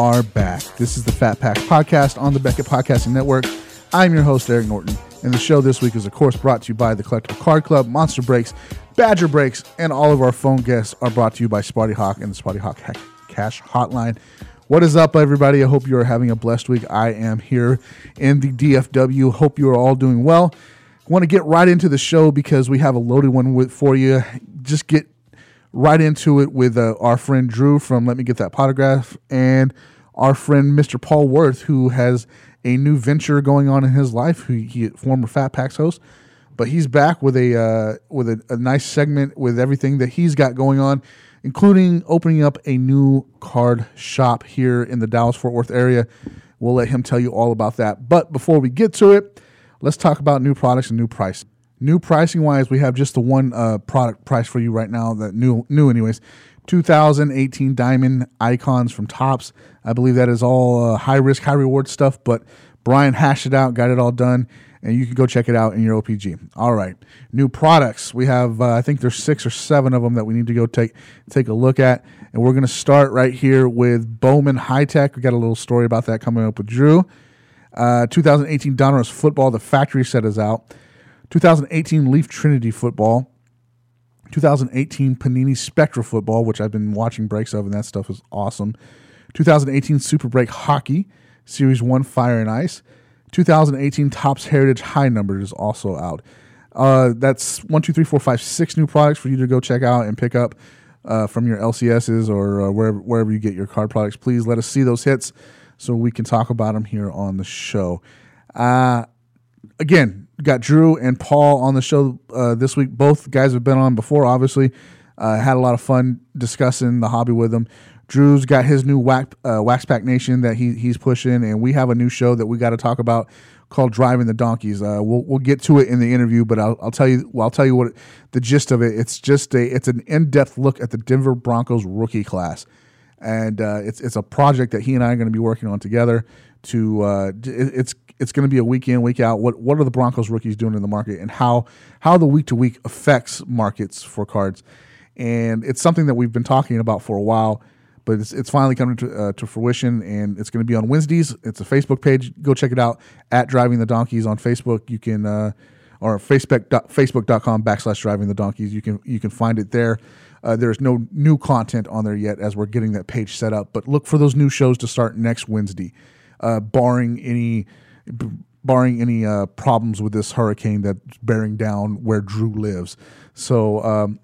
are back. This is the Fat Pack Podcast on the Beckett Podcasting Network. I'm your host, Eric Norton, and the show this week is, of course, brought to you by the Collectible Card Club, Monster Breaks, Badger Breaks, and all of our phone guests are brought to you by Spotty Hawk and the Spotty Hawk Cash Hotline. What is up, everybody? I hope you are having a blessed week. I am here in the DFW. Hope you are all doing well. Want to get right into the show because we have a loaded one with, for you. Just get right into it with uh, our friend Drew from Let Me Get That Potograph and our friend Mr. Paul Worth, who has a new venture going on in his life. He, he former Fat Packs host, but he's back with a uh, with a, a nice segment with everything that he's got going on, including opening up a new card shop here in the Dallas Fort Worth area. We'll let him tell you all about that. But before we get to it, let's talk about new products and new price. New pricing wise, we have just the one uh, product price for you right now. That new, new anyways. 2018 Diamond Icons from Topps. I believe that is all uh, high risk, high reward stuff. But Brian hashed it out, got it all done, and you can go check it out in your OPG. All right, new products. We have, uh, I think there's six or seven of them that we need to go take take a look at, and we're going to start right here with Bowman High Tek. We got a little story about that coming up with Drew. Uh, 2018 Donruss Football. The factory set is out. 2018 Leaf Trinity football, 2018 Panini Spectra football, which I've been watching breaks of, and that stuff is awesome. 2018 Super Break Hockey, Series 1 Fire and Ice. 2018 Topps Heritage High Numbers is also out. Uh, that's one, two, three, four, five, six new products for you to go check out and pick up uh, from your LCSs or uh, wherever, wherever you get your card products. Please let us see those hits so we can talk about them here on the show. Uh, again, got Drew and Paul on the show uh, this week. Both guys have been on before, obviously. Uh, had a lot of fun discussing the hobby with them. Drew's got his new wax, uh, wax Pack Nation that he he's pushing, and we have a new show that we got to talk about called Driving the Donkeys. Uh, we'll we'll get to it in the interview, but I'll, I'll tell you well, I'll tell you what the gist of it. It's just a it's an in depth look at the Denver Broncos rookie class, and uh, it's it's a project that he and I are going to be working on together. To uh, it's it's going to be a week in, week out. What what are the Broncos rookies doing in the market, and how how the week to week affects markets for cards? And it's something that we've been talking about for a while, but it's, it's finally coming to, uh, to fruition, and it's going to be on Wednesdays. It's a Facebook page. Go check it out at Driving the Donkeys on Facebook. You can uh, or Facebook Facebook.com backslash Driving the Donkeys. You can you can find it there. Uh, there's no new content on there yet as we're getting that page set up, but look for those new shows to start next Wednesday, uh, barring any barring any uh, problems with this hurricane that's bearing down where Drew lives. So um,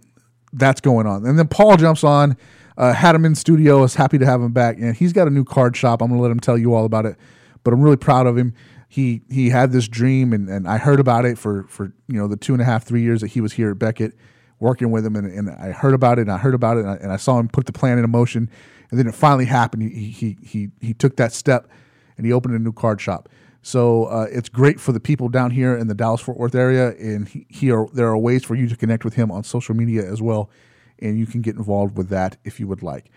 that's going on. And then Paul jumps on, uh, had him in studio. Is happy to have him back, and he's got a new card shop. I'm going to let him tell you all about it. But I'm really proud of him. He he had this dream, and, and I heard about it for for you know the two and a half three years that he was here at Beckett working with him, and, and I heard about it, and I heard about it, and I, and I saw him put the plan in motion, and then it finally happened. He he he he took that step, and he opened a new card shop. So uh, it's great for the people down here in the Dallas Fort Worth area, and he, here there are ways for you to connect with him on social media as well, and you can get involved with that if you would like.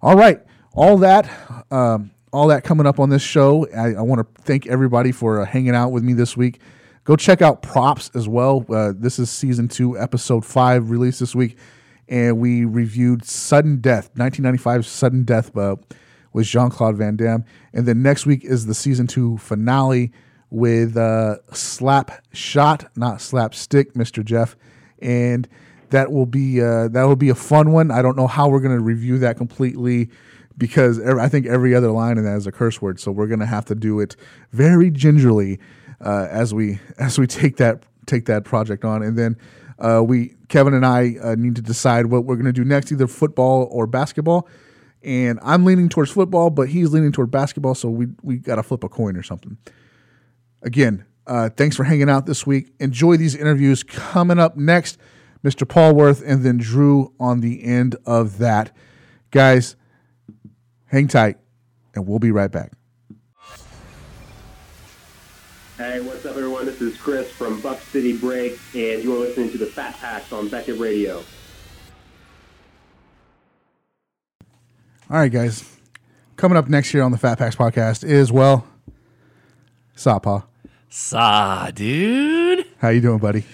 All right, all that, um, all that coming up on this show. I, I want to thank everybody for uh, hanging out with me this week. Go check out props as well. Uh, this is season two, episode five, released this week, and we reviewed Sudden Death, 1995 Sudden Death uh, with Jean Claude Van Damme. And then next week is the season two finale with uh, Slap Shot, not Slapstick, Mr. Jeff. And that will be uh, that will be a fun one. I don't know how we're going to review that completely because I think every other line in that is a curse word. So we're going to have to do it very gingerly uh, as we as we take that take that project on. And then uh, we Kevin and I uh, need to decide what we're going to do next, either football or basketball and I'm leaning towards football, but he's leaning toward basketball, so we we got to flip a coin or something. Again, uh, thanks for hanging out this week. Enjoy these interviews coming up next. Mr. Paul Worth and then Drew on the end of that. Guys, hang tight, and we'll be right back. Hey, what's up, everyone? This is Chris from Buck City Break, and you are listening to the Fat Packs on Beckett Radio. All right, guys. Coming up next year on the Fat Packs podcast is well, Sapa. Saw, dude. How you doing, buddy?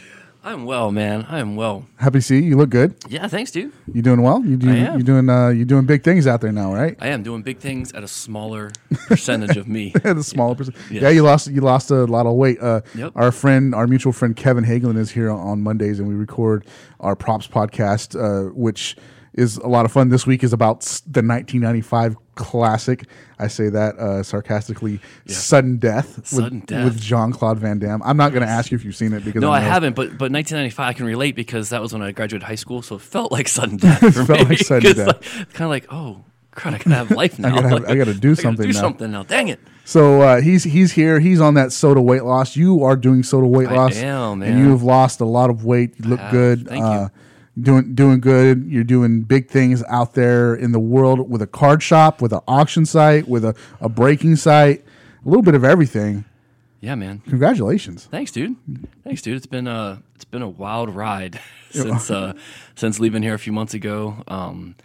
I'm well, man. I am well. Happy to see you. You look good. Yeah, thanks, dude. You doing well? You do, I am. You doing uh, you doing big things out there now, right? I am doing big things at a smaller percentage of me. the smaller person. Yes. Yeah, you lost you lost a lot of weight. Uh, Yep. Our friend, our mutual friend Kevin Hagelin is here on, on Mondays, and we record our props podcast, uh, which is a lot of fun. This week is about the 1995 classic. I say that uh, sarcastically. Sudden death. with- Sudden Death. with Jean Claude Van Damme. I'm not going to ask you if you've seen it because No, I know- haven't, but but 1995 I can relate because that was when I graduated high school, so it felt like sudden death for felt me. like sudden death. kind of like, oh, crud, I gotta have life now. gotta have- Like, I gotta do something do now. something now. Dang it. So uh, he's he's here. He's on that soda weight loss. You are doing soda weight I loss, am, and man. you have lost a lot of weight. You look good. Thank uh, Doing doing good. You're doing big things out there in the world with a card shop, with an auction site, with a, a breaking site, a little bit of everything. Yeah, man. Congratulations. Thanks, dude. Thanks, dude. It's been a it's been a wild ride since uh, since leaving here a few months ago. Um,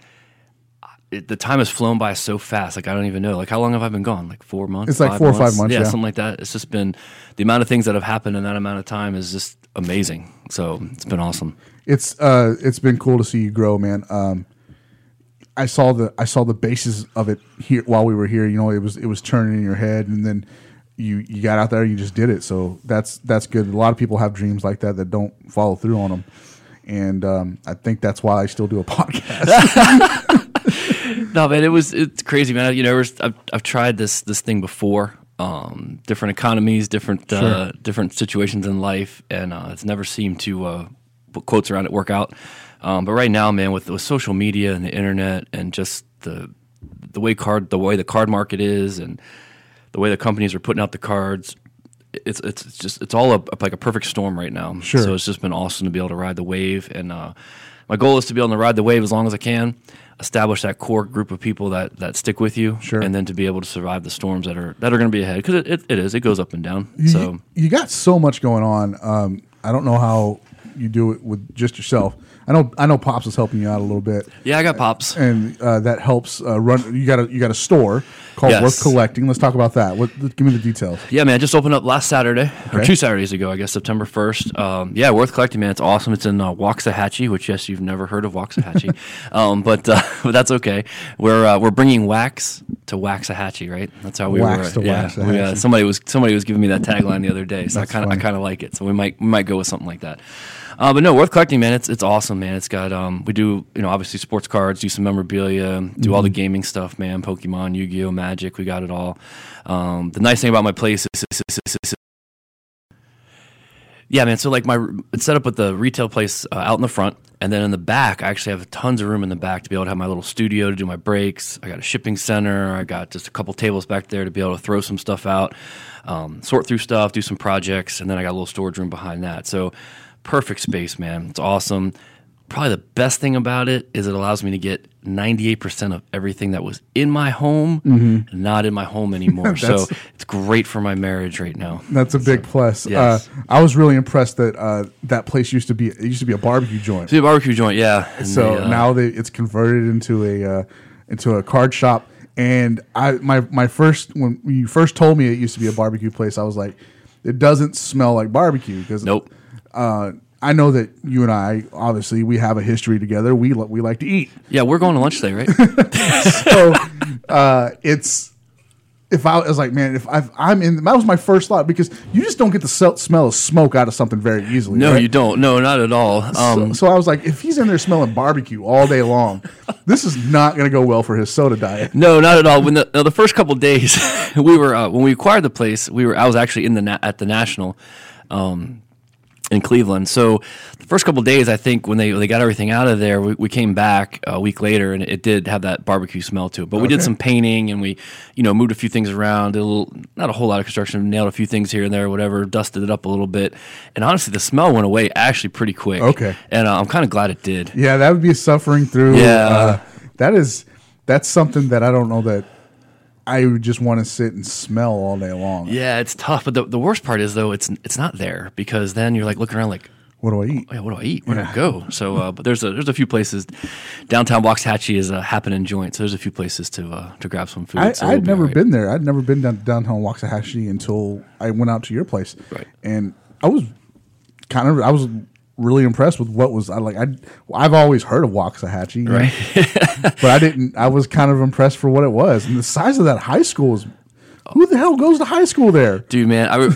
it, the time has flown by so fast. Like I don't even know. Like how long have I been gone? Like four months. It's like four or five months, yeah. something like that. It's just been the amount of things that have happened in that amount of time is just amazing. So it's been awesome. It's uh it's been cool to see you grow, man. Um, I saw the I saw the basis of it here while we were here. You know, it was it was turning in your head, and then you you got out there and you just did it. So that's that's good. A lot of people have dreams like that that don't follow through on them, and um, I think that's why I still do a podcast. No, man, it was it's crazy, man. You know, I've, I've tried this this thing before. Um, different economies, different uh, different situations in life, and uh, it's never seemed to uh, put quotes around it work out. Um, but right now, man, with with social media and the internet and just the the way card the way the card market is and the way the companies are putting out the cards, it's it's, it's just it's all a, like a perfect storm right now. Sure. So it's just been awesome to be able to ride the wave, and uh, my goal is to be able to ride the wave as long as I can, establish that core group of people that that stick with you, Sure. and then to be able to survive the storms that are that are going to be ahead because it, it, it is it goes up and down. So you, you got so much going on. Um, I don't know how you do it with just yourself. I know I know Pops is helping you out a little bit. yeah, I got pops. and uh, that helps uh, run. You got a you got a store called Yes. Worth Collecting. Let's talk about that. What? Give me the details. Yeah, man, I just opened up last Saturday or two Saturdays ago, I guess September first. Um, yeah, worth collecting, man. It's awesome. It's in uh, Waxahachie, which yes, you've never heard of Waxahachie, um, but uh, but that's okay. We're uh, we're bringing wax to Waxahachie, right? That's how we Wax were. to yeah, uh, somebody was somebody was giving me that tagline the other day, so That's I kind of I kind of like it. So we might we might go with something like that. Uh, but no, worth collecting, man. It's it's awesome, man. It's got um, we do you know obviously sports cards, do some memorabilia, do all the gaming stuff, man. Pokemon, Yu Gi Oh, Magic, we got it all. Um, the nice thing about my place is, is, is, is- is- yeah, man. So like my it's set up with the retail place uh, out in the front, and then in the back, I actually have tons of room in the back to be able to have my little studio to do my breaks. I got a shipping center. I got just a couple tables back there to be able to throw some stuff out, um, sort through stuff, do some projects, and then I got a little storage room behind that. So perfect space, man. It's awesome. Probably the best thing about it is it allows me to get 98% of everything that was in my home, not in my home anymore. so it's great for my marriage right now. That's a big plus. yes. Uh, I was really impressed that uh, that place used to be it used to be a barbecue joint. See the barbecue joint, yeah. And So they, uh, now they, it's converted into a uh, into a card shop. And I my my first when you first told me it used to be a barbecue place, I was like, it doesn't smell like barbecue because Nope. Uh, I know that you and I obviously we have a history together. We we like to eat. Yeah, we're going to lunch today, right? so uh, it's if I was like, man, if I've, I'm in, that was my first thought because you just don't get the smell of smoke out of something very easily. no, right? you don't. No, not at all. Um, so, so I was like, if he's in there smelling barbecue all day long, this is not going to go well for his soda diet. no, not at all. When the no, the first couple days we were uh, when we acquired the place, we were I was actually in the na- at the national. Um, in Cleveland. So the first couple days, I think when they they got everything out of there, we, we came back a week later, and it did have that barbecue smell to it. But we did some painting, and we you know moved a few things around, did a little not a whole lot of construction, nailed a few things here and there, whatever, dusted it up a little bit, and honestly, the smell went away actually pretty quick. Okay. and uh, I'm kind of glad it did. Yeah, that would be suffering through. Yeah. uh, that is that's something that I don't know that I just want to sit and smell all day long. Yeah, it's tough. But the, the worst part is though, it's it's not there because then you're like looking around like, What do I eat? yeah, what do I eat? Where do I go? So, uh, but there's a there's a few places. Downtown Waxahachie is a happening joint, so there's a few places to uh, to grab some food. I, so I'd be never right. been there. I'd never been down downtown Waxahachie until I went out to your place. Right. And I was kind of I was really impressed with what was I like. I I've always heard of Waxahachie, know, Right. but I didn't. I was kind of impressed for what it was, and the size of that high school is. Who the hell goes to high school there? Dude, man, I re-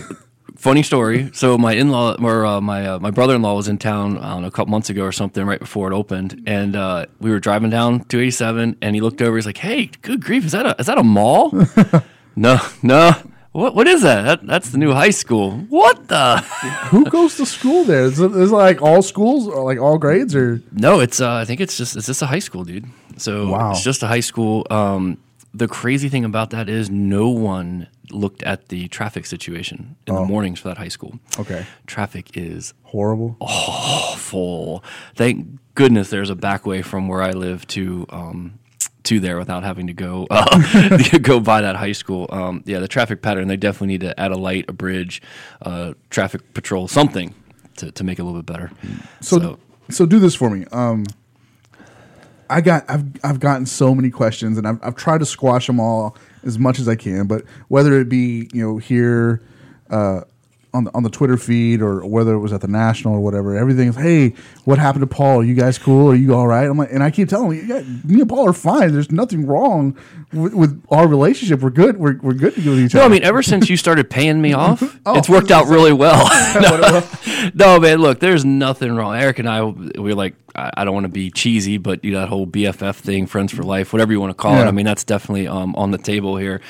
funny story. So my in-law or uh, my uh, my brother-in-law was in town I don't know, a couple months ago or something, right before it opened, and uh, we were driving down 287, and he looked over. He's like, "Hey, good grief, is that a is that a mall?" no, no. What what is that? that? That's the new high school. What the? Who goes to school there? Is it, is it like all schools or like all grades or? No, it's uh, I think it's just it's just a high school, dude. So Wow. it's just a high school. Um, the crazy thing about that is no one looked at the traffic situation in the mornings for that high school. Okay, Traffic is horrible. awful. Thank goodness there's a back way from where I live to um, to there without having to go uh, go by that high school. Um, yeah, the traffic pattern they definitely need to add a light, a bridge, uh, traffic patrol, something to, to make it a little bit better. So, so do this for me. Um, I got I've I've gotten so many questions, and I've I've tried to squash them all as much as I can. But whether it be you know here. Uh, on the, on the Twitter feed or whether it was at the national or whatever, everything's hey, what happened to Paul? Are you guys cool? Are you all right? I'm like, and I keep telling them, yeah, me and Paul are fine. There's nothing wrong with, with our relationship. We're good. We're, we're good to go with each No, other. No, I mean, ever since you started paying me off, Oh, it's worked out really well. no, no, man, look, there's nothing wrong. Eric and I, we are like, I I don't want to be cheesy, but you know, that whole BFF thing, friends for life, whatever you want to call it. I mean, that's definitely um, on the table here.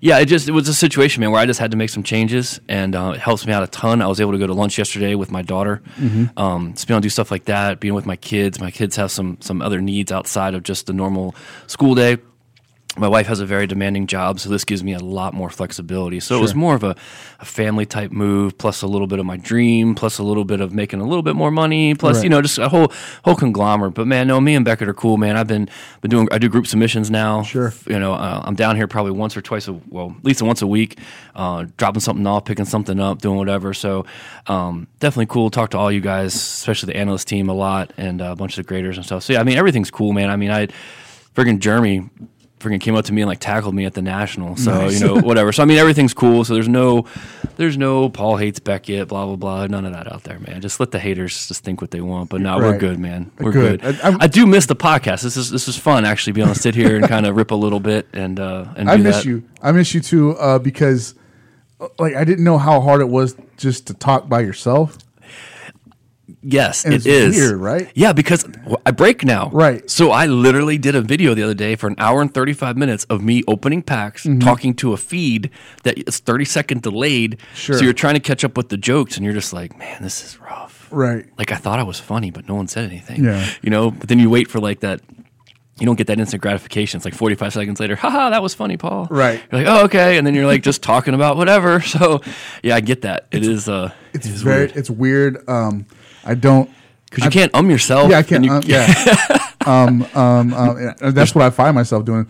Yeah, it just it was a situation, man, where I just had to make some changes, and uh, it helps me out a ton. I was able to go to lunch yesterday with my daughter, um, just be able to do stuff like that, being with my kids. My kids have some some other needs outside of just the normal school day my wife has a very demanding job, so this gives me a lot more flexibility. So it was more of a, a family type move, plus a little bit of my dream, plus a little bit of making a little bit more money, plus Right. you know just a whole whole conglomerate. But man, no, me and Beckett are cool, man. I've been been doing I do group submissions now. Sure. you know uh, I'm down here probably once or twice a well at least once a week, uh, dropping something off, picking something up, doing whatever. So um, definitely cool. Talk to all you guys, especially the analyst team a lot, and uh, a bunch of the graders and stuff. So yeah, I mean everything's cool, man. I mean I friggin' Jeremy friggin' came up to me and like tackled me at the national. So Nice. you know whatever. So I mean everything's cool. So there's no there's no Paul hates Beckett, blah blah blah. None of that out there, man. Just let the haters just think what they want. But no, we're good, man. We're Good. good. I- I'm- do miss the podcast. This is this is fun actually. Be able to sit here and kind of rip a little bit and uh and I miss that. you. I miss you too, uh, because uh, like I didn't know how hard it was just to talk by yourself. Yes, And it's weird, right? Yeah, because I break now. Right. So I literally did a video the other day for an hour and 35 minutes of me opening packs, Mm-hmm. talking to a feed that is 30 second delayed. Sure. So you're trying to catch up with the jokes and you're just like, man, this is rough. Right. Like I thought I was funny, but no one said anything. Yeah. You know, but then you wait for like that. You don't get that instant gratification. It's like 45 seconds later, haha, that was funny, Paul. Right. You're like, oh, okay. And then you're like just talking about whatever. So yeah, I get that. It is, uh, It's it is very weird. it's weird. Um, I don't. Because you can't um yourself. Yeah, I can't. you- um, yeah. um, um, um, yeah, that's what I find myself doing.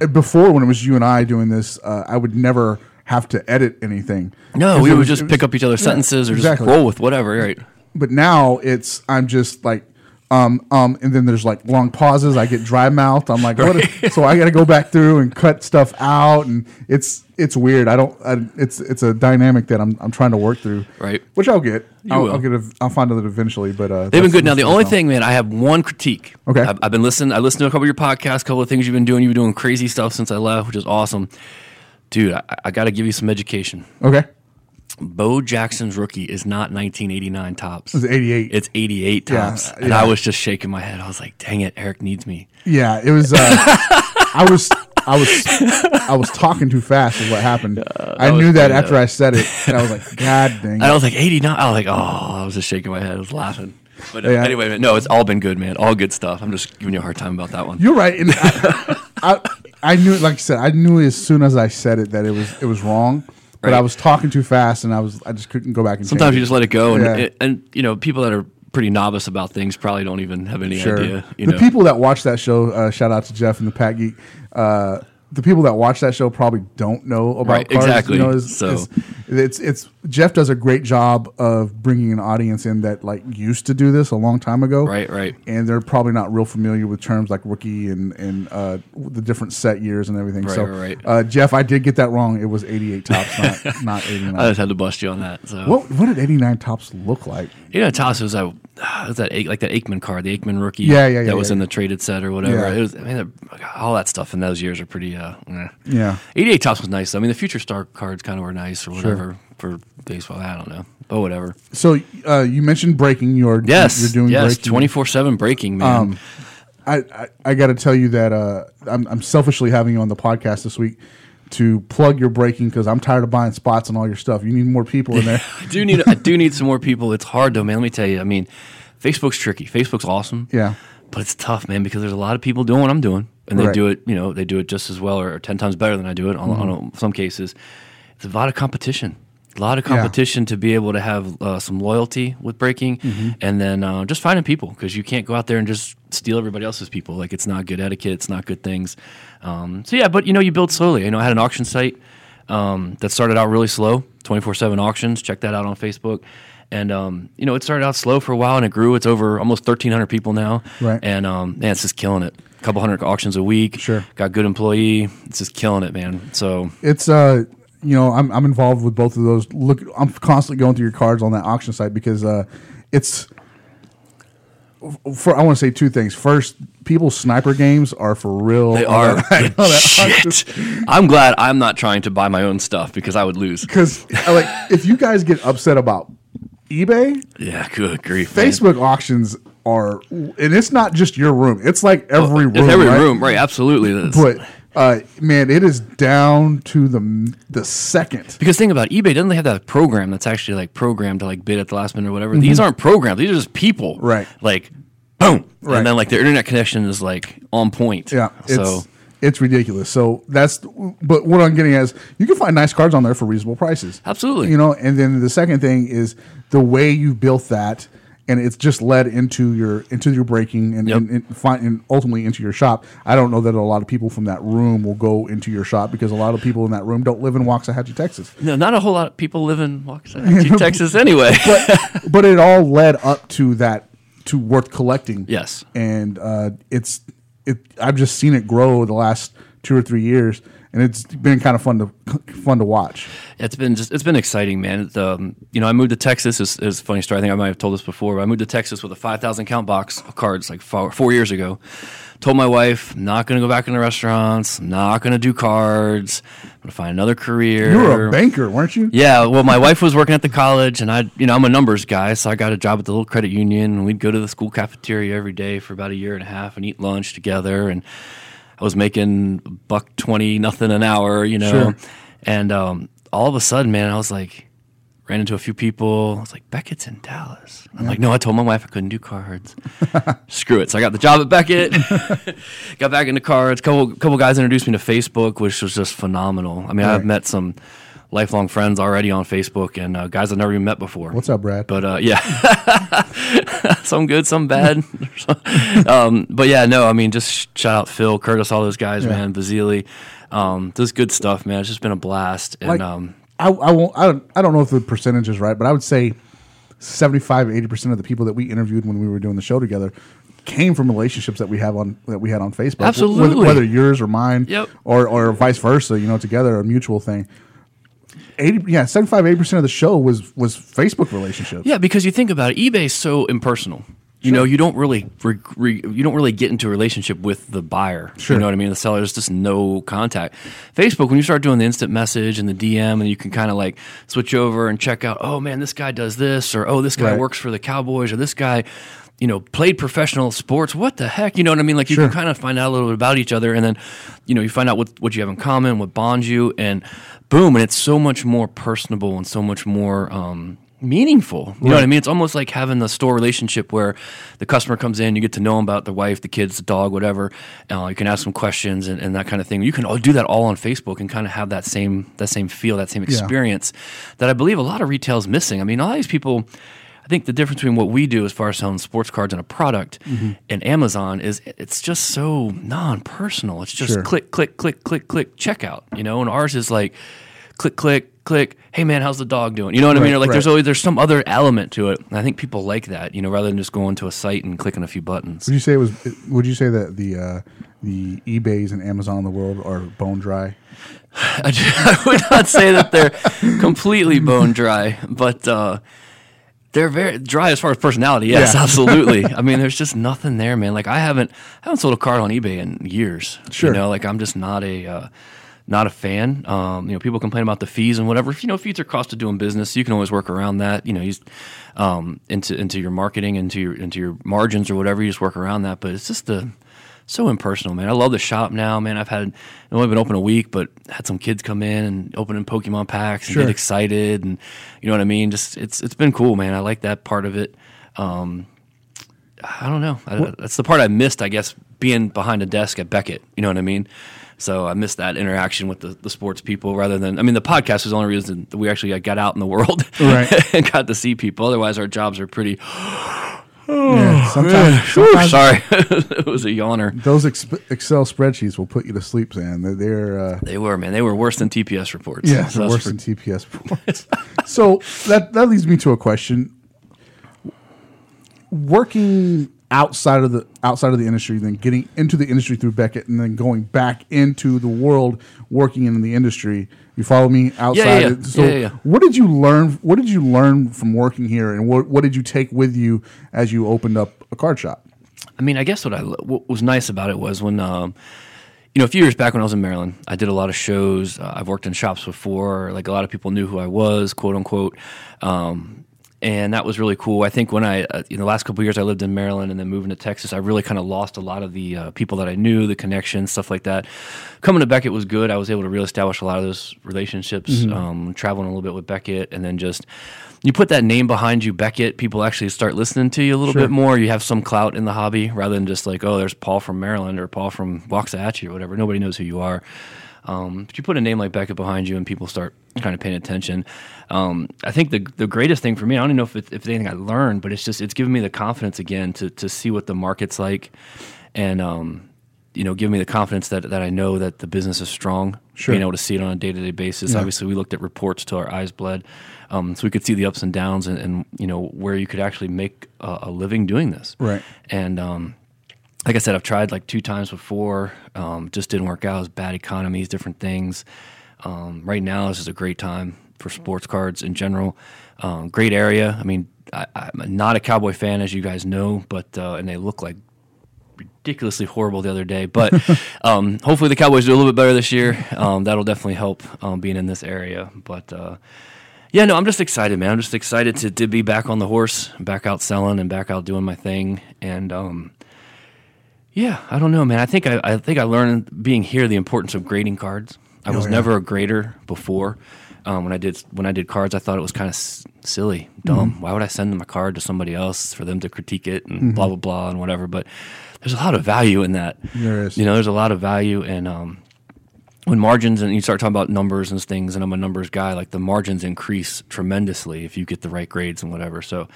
Uh, Before, when it was you and I doing this, uh, I would never have to edit anything. No, we would was- just pick was- up each other's yeah, sentences or exactly. just roll with whatever. Right. But now it's I'm just like. Um, um, and then there's like long pauses. I get dry mouth. I'm like, what? so I got to go back through and cut stuff out, and it's it's weird. I don't. I, it's it's a dynamic that I'm I'm trying to work through. Right. Which I'll get. I'll, will. I'll get. A, I'll find it eventually. But uh, They've been good. Now, the only thing, man, I have one critique. Okay. I've, I've been listening. I listened to a couple of your podcasts, a couple of things you've been doing. You've been doing crazy stuff since I left, which is awesome. Dude, I, I got to give you some education. Okay. Bo Jackson's rookie is not 1989 Topps. It's 88. It's 88 Yeah, Topps. And. I was just shaking my head. I was like, dang it, Eric needs me. Yeah, it was. Uh, I was, I was, I was talking too fast. Is what happened. I knew that after. I said it, and I was like, God dang. It. I was like, 89. I was like, oh, I was just shaking my head. I was laughing. But uh, Yeah. anyway, no, it's all been good, man. All good stuff. I'm just giving you a hard time about that one. You're right. I, I, I knew, like I said, I knew as soon as I said it that it was, it was wrong. But Right. I was talking too fast, and I was, I just couldn't go back and. Sometimes change you just let it go, and, Yeah. and you know, people that are pretty novice about things probably don't even have any Sure. idea. The know, people that watch that show, uh, shout out to Jeff and the Pat Geek. Uh, the people that watch that show probably don't know about Right, cars. exactly. You know, is, So- is- It's it's Jeff does a great job of bringing an audience in that like used to do this a long time ago, Right, right. And they're probably not real familiar with terms like rookie and and uh, the different set years and everything. Right, so, right, right. Uh, Jeff, I did get that wrong. It was 88 Topps, not not 89. I just had to bust you on that. So what what did 89 Topps look like? You know, Toss was that was that like that Aikman card, the Aikman rookie. Yeah, yeah, yeah, That was yeah, in the traded set or whatever. Yeah. It was. I mean, all that stuff in those years are pretty. Uh, eh. Yeah. 88 Topps was nice. I mean, the future star cards kind of were nice or whatever for baseball. I don't know, but whatever. So uh, you mentioned breaking. You're Yes, you're doing yes, twenty four seven breaking, man. Um, I, I, I got to tell you that uh, I'm, I'm selfishly having you on the podcast this week to plug your breaking because I'm tired of buying spots and all your stuff. You need more people in there. I do need I do need some more people. It's hard though, man. Let me tell you. I mean, Facebook's tricky. Facebook's awesome. Yeah. But it's tough, man, because there's a lot of people doing what I'm doing, and they Right. do it. You know, they do it just as well or ten times better than I do it. On, on some cases, it's a lot of competition. A lot of Yeah. competition to be able to have uh, some loyalty with breaking, and then uh, just finding people because you can't go out there and just steal everybody else's people. Like it's not good etiquette. It's not good things. Um, so yeah, but you know, you build slowly. You know, I had an auction site um, that started out really slow, twenty four seven auctions. Check that out on Facebook. And um, you know, it started out slow for a while, and it grew. It's over almost thirteen hundred people now, Right. And um, man, it's just killing it. A couple hundred auctions a week. Sure. Got good employee. It's just killing it, man. So It's uh you know I'm I'm involved with both of those. Look, I'm constantly going through your cards on that auction site because uh it's for I want to say two things. First, people's sniper games are for real. they are shit. I'm glad I'm not trying to buy my own stuff because I would lose. because like if you guys get upset about eBay, Yeah, good grief. man. Facebook auctions are, and it's not just your room. It's like every room. It's every right? room, right? Absolutely. But uh, man, it is down to the the second. Because think about it, eBay doesn't they have that program that's actually like programmed to like bid at the last minute or whatever. These aren't programs; these are just people. Mm-hmm. Right. Like, boom, Right. and then like their internet connection is like on point. Yeah, it's So it's ridiculous. So that's but what I'm getting at is you can find nice cards on there for reasonable prices. Absolutely. You know, and then the second thing is the way you built that and it's just led into your into your breaking and, Yep. and, and, find, and ultimately into your shop. I don't know that a lot of people from that room will go into your shop because a lot of people in that room don't live in Waxahachie, Texas. no, not a whole lot of people live in Waxahachie, Texas, anyway. But but it all led up to that to worth collecting. Yes. and uh, it's it. I've just seen it grow the last two or three years, and it's been kind of fun to fun to watch. It's been just it's been exciting, man. It's, um, you know, I moved to Texas. Is is a funny story. I think I might have told this before. But I moved to Texas with a five thousand count box of cards like four, four years ago. Told my wife, I'm not going to go back into restaurants. I'm not going to do cards. I'm going to find another career. You were a banker, weren't you? Yeah, well, my wife was working at the college, and I, you know, I'm a numbers guy, so I got a job at the little credit union, and we'd go to the school cafeteria every day for about a year and a half and eat lunch together, and I was making buck twenty nothing an hour, you know, Sure. and um, all of a sudden, man, I was like, ran into a few people. I was like, Beckett's in Dallas. I'm like, no, I told my wife I couldn't do cards. Screw it. So I got the job at Beckett. got back into cards. Couple couple guys introduced me to Facebook, which was just phenomenal. I mean, I've met some lifelong friends already on Facebook and uh, guys I've never even met before. What's up, Brad? But uh, yeah, some good, some bad. um, but yeah, no, I mean, just shout out Phil, Curtis, all those guys, Yeah. man, Vasily. Um, this good stuff, man. It's just been a blast. And Like, um, I, I won't. I don't. I don't know if the percentage is right, but I would say 75 80 percent of the people that we interviewed when we were doing the show together came from relationships that we have on that we had on Facebook. Absolutely. whether, whether yours or mine, Yep. or or vice versa. You know, together a mutual thing. 80 yeah 75 80 percent of the show was was facebook relationships Yeah, because you think about it, eBay's so impersonal. You know, you don't really re, re, you don't really get into a relationship with the buyer. Sure. You know what I mean? The seller there's just no contact. Facebook, when you start doing the instant message and the DM, and you can kind of like switch over and check out. Oh man, this guy does this, or oh this guy Right. works for the Cowboys, or this guy, you know, played professional sports. What the heck? You know what I mean? Like you Sure. can kind of find out a little bit about each other, and then you know you find out what what you have in common, what bonds you, and boom, and it's so much more personable and so much more. Um, meaningful you know what i mean it's almost like having the store relationship where the customer comes in you get to know them about the wife the kids the dog whatever uh, you can ask them questions and, and that kind of thing you can all do that all on facebook and kind of have that same that same feel that same experience that i believe a lot of retail is missing i mean all these people I think the difference between what we do as far as selling sports cards and a product Mm-hmm. and Amazon is it's just so non-personal. It's just Sure. click, click, click, click, click, checkout. You know, and ours is like click, click, click. Hey man, how's the dog doing? You know what I mean? Or like there's always there's some other element to it. And I think people like that, you know, rather than just going to a site and clicking a few buttons. Would you say it was? Would you say that the uh, the eBay's and Amazon of the world are bone dry? I, I would not say that they're completely bone dry, but uh, they're very dry as far as personality. Yes, Yeah. absolutely. I mean, there's just nothing there, man. Like I haven't I haven't sold a card on eBay in years. Sure. You know, like I'm just not a uh, not a fan. Um, you know, people complain about the fees and whatever. You know, fees are cost of doing business. You can always work around that. You know, you um, into into your marketing, into your into your margins or whatever. You just work around that. But it's just the so impersonal, man. I love the shop now, man. I've had only been open a week, but had some kids come in and opening Pokemon packs and Sure. get excited, and you know what I mean. Just it's it's been cool, man. I like that part of it. Um, I don't know. I, that's the part I missed, I guess, being behind a desk at Beckett. You know what I mean? So I missed that interaction with the, the sports people rather than, I mean, the podcast was the only reason that we actually got out in the world Right. and got to see people. Otherwise, our jobs are pretty. Yeah, sometimes, sometimes Sorry, it was a yawner. those ex- Excel spreadsheets will put you to sleep, Sam. They're, they're uh, They were, man. They were worse than TPS reports. yeah, So worse for- than TPS reports. so that that leads me to a question: working outside of the outside of the industry, then getting into the industry through Beckett, and then going back into the world working in the industry. You follow me outside. yeah. So, Yeah, yeah, yeah. what did you learn? What did you learn from working here, and what what did you take with you as you opened up a card shop? I mean, I guess what I what was nice about it was when, um, you know, a few years back when I was in Maryland, I did a lot of shows. Uh, I've worked in shops before. Like a lot of people knew who I was, quote unquote. Um, and that was really cool. I think when I, uh, in the last couple of years, I lived in Maryland and then moving to Texas, I really kind of lost a lot of the uh, people that I knew, the connections, stuff like that. Coming to Beckett was good. I was able to reestablish a lot of those relationships, um, traveling a little bit with Beckett, and then just you put that name behind you, Beckett. People actually start listening to you a little Sure. bit more. You have some clout in the hobby rather than just like, oh, there's Paul from Maryland or Paul from Waxahachie or whatever. Nobody knows who you are. Um, but you put a name like Beckett behind you, and people start kind of paying attention. Um, I think the the greatest thing for me, I don't even know if it's, if it's anything I learned, but it's just it's given me the confidence again to to see what the market's like, and um, you know, give me the confidence that that I know that the business is strong. Sure. Being able to see it on a day to day basis. Yeah. Obviously, we looked at reports till our eyes bled, um, so we could see the ups and downs, and, and you know where you could actually make a, a living doing this. Right. And um, like I said, I've tried like two times before. Um, just didn't work out. It was bad economies, different things. Um, right now, this is a great time for sports cards in general. Um, great area. I mean, I, I'm not a Cowboy fan, as you guys know, but uh, and they look like ridiculously horrible the other day. But um, hopefully, the Cowboys do a little bit better this year. Um, that'll definitely help um, being in this area. But uh, yeah, no, I'm just excited, man. I'm just excited to, to be back on the horse, back out selling, and back out doing my thing. And um, yeah, I don't know, man. I think I, I think I learned being here the importance of grading cards. I was yeah. never a grader before. Um, when I did when I did cards, I thought it was kind of s- silly, dumb. Why would I send them a card to somebody else for them to critique it and blah blah blah and whatever? But there's a lot of value in that. There is. You know, there's a lot of value, and um, when margins and you start talking about numbers and things, and I'm a numbers guy, like the margins increase tremendously if you get the right grades and whatever. So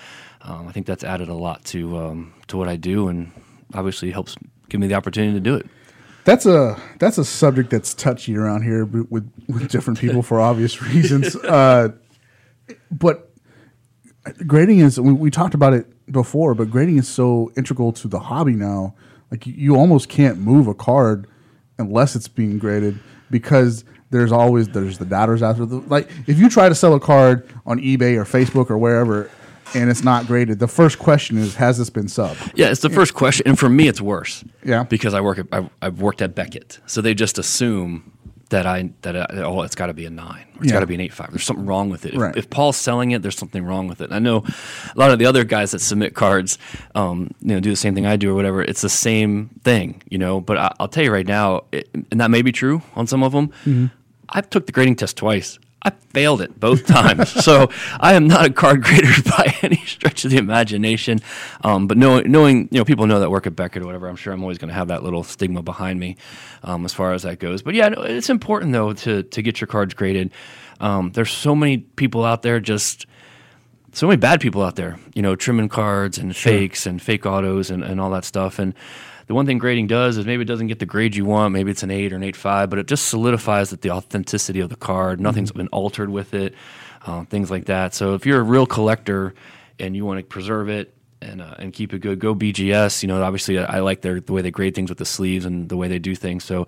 um, I think that's added a lot to um, to what I do, and obviously helps give me the opportunity to do it. That's a that's a subject that's touchy around here with with, different people for obvious reasons. Uh, but grading is we, we talked about it before, but grading is so integral to the hobby now. Like you, you almost can't move a card unless it's being graded because there's always there's the doubters after the like if you try to sell a card on eBay or Facebook or wherever and it's not graded, the first question is has this been subbed? Yeah, it's the first question, and for me, it's worse. Yeah. because I work at I, I've worked at Beckett, so they just assume that I that I, oh, it's got to be a nine, or it's Yeah. got to be an eight five. There's something wrong with it. If, Right. if Paul's selling it, there's something wrong with it. And I know a lot of the other guys that submit cards, um, you know, do the same thing I do or whatever. It's the same thing, you know. But I, I'll tell you right now, it, and that may be true on some of them. Mm-hmm. I took the grading test twice. I failed it both times. so I am not a card grader by any stretch of the imagination. Um, but knowing, knowing, you know, people know that work at Beckett or whatever, I'm sure I'm always going to have that little stigma behind me um, as far as that goes. But yeah, it's important though to to get your cards graded. Um, there's so many people out there just so many bad people out there, you know, trimming cards and fakes and fake autos and, and all that stuff. And the one thing grading does is maybe it doesn't get the grade you want. Maybe it's an eight or an eight five, but it just solidifies that the authenticity of the card. Nothing's been altered with it, uh, things like that. So if you're a real collector and you want to preserve it and uh, and keep it good, go BGS. You know, obviously I, like their the way they grade things with the sleeves and the way they do things. So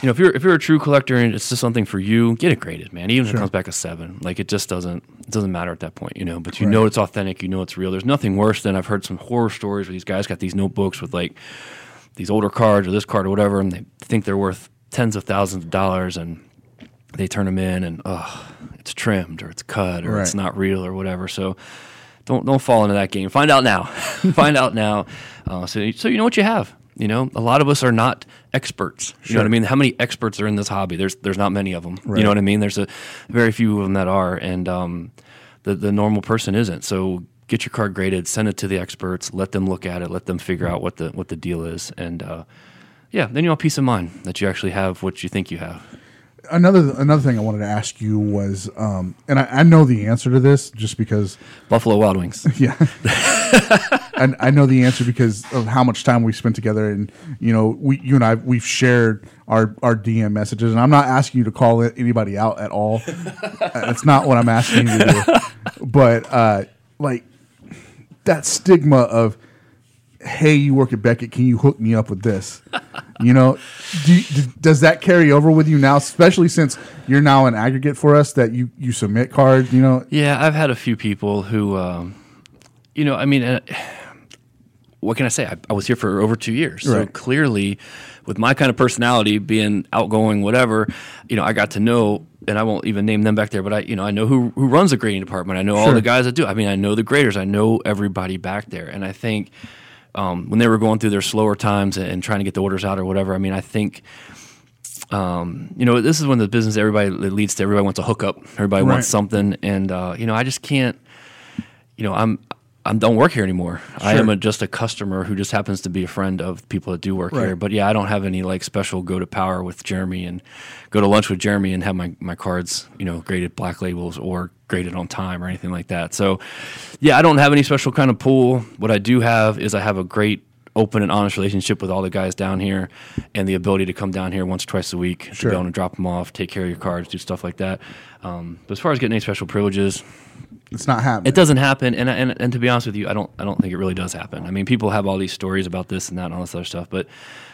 you know, if you're if you're a true collector and it's just something for you, get it graded, man. Even if it comes back a seven, like it just doesn't it doesn't matter at that point, you know. But you Right. know it's authentic, you know it's real. There's nothing worse than I've heard some horror stories where these guys got these notebooks with like these older cards or this card or whatever, and they think they're worth tens of thousands of dollars, and they turn them in, and oh, it's trimmed or it's cut or it's not real or whatever. So don't don't fall into that game. Find out now. Find out now. Uh, so so you know what you have. You know, a lot of us are not experts. You know what I mean? How many experts are in this hobby? There's there's not many of them. Right. You know what I mean? There's a very few of them that are, and um, the the normal person isn't. So get your card graded, send it to the experts, let them look at it, let them figure out what the what the deal is, and uh, yeah, then you have peace of mind that you actually have what you think you have. Another another thing I wanted to ask you was, um, and I, I know the answer to this just because Buffalo Wild Wings. Yeah. and I know the answer because of how much time we spent together and you know, we you and I we've shared our our DM messages and I'm not asking you to call anybody out at all. That's not what I'm asking you to do. But uh like that stigma of hey, you work at Beckett, can you hook me up with this? You know, do you, d- does that carry over with you now, especially since you're now an aggregate for us that you you submit cards, you know? Yeah, I've had a few people who, um, you know, I mean, uh, what can I say? I, I was here for over two years, so clearly, with my kind of personality, being outgoing, whatever, you know, I got to know, and I won't even name them back there, but I, you know, I know who who runs the grading department. I know all the guys that do. I mean, I know the graders. I know everybody back there, and I think um, when they were going through their slower times and, and trying to get the orders out or whatever, I mean, I think um, you know, this is when the business everybody leads to everybody wants a hookup, everybody Right. wants something, and uh, you know, I just can't. You know, I'm I don't work here anymore. I am a, just a customer who just happens to be a friend of people that do work Right. here. But yeah, I don't have any like special go to power with Jeremy and go to lunch with Jeremy and have my my cards, you know, graded black labels or graded on time or anything like that. So yeah, I don't have any special kind of pool. What I do have is I have a great open and honest relationship with all the guys down here and the ability to come down here once or twice a week Sure. to be able to drop them off, take care of your cards, do stuff like that. Um, but as far as getting any special privileges, It's not happening. it doesn't happen, and, and and to be honest with you, I don't I don't think it really does happen. I mean, people have all these stories about this and that and all this other stuff, but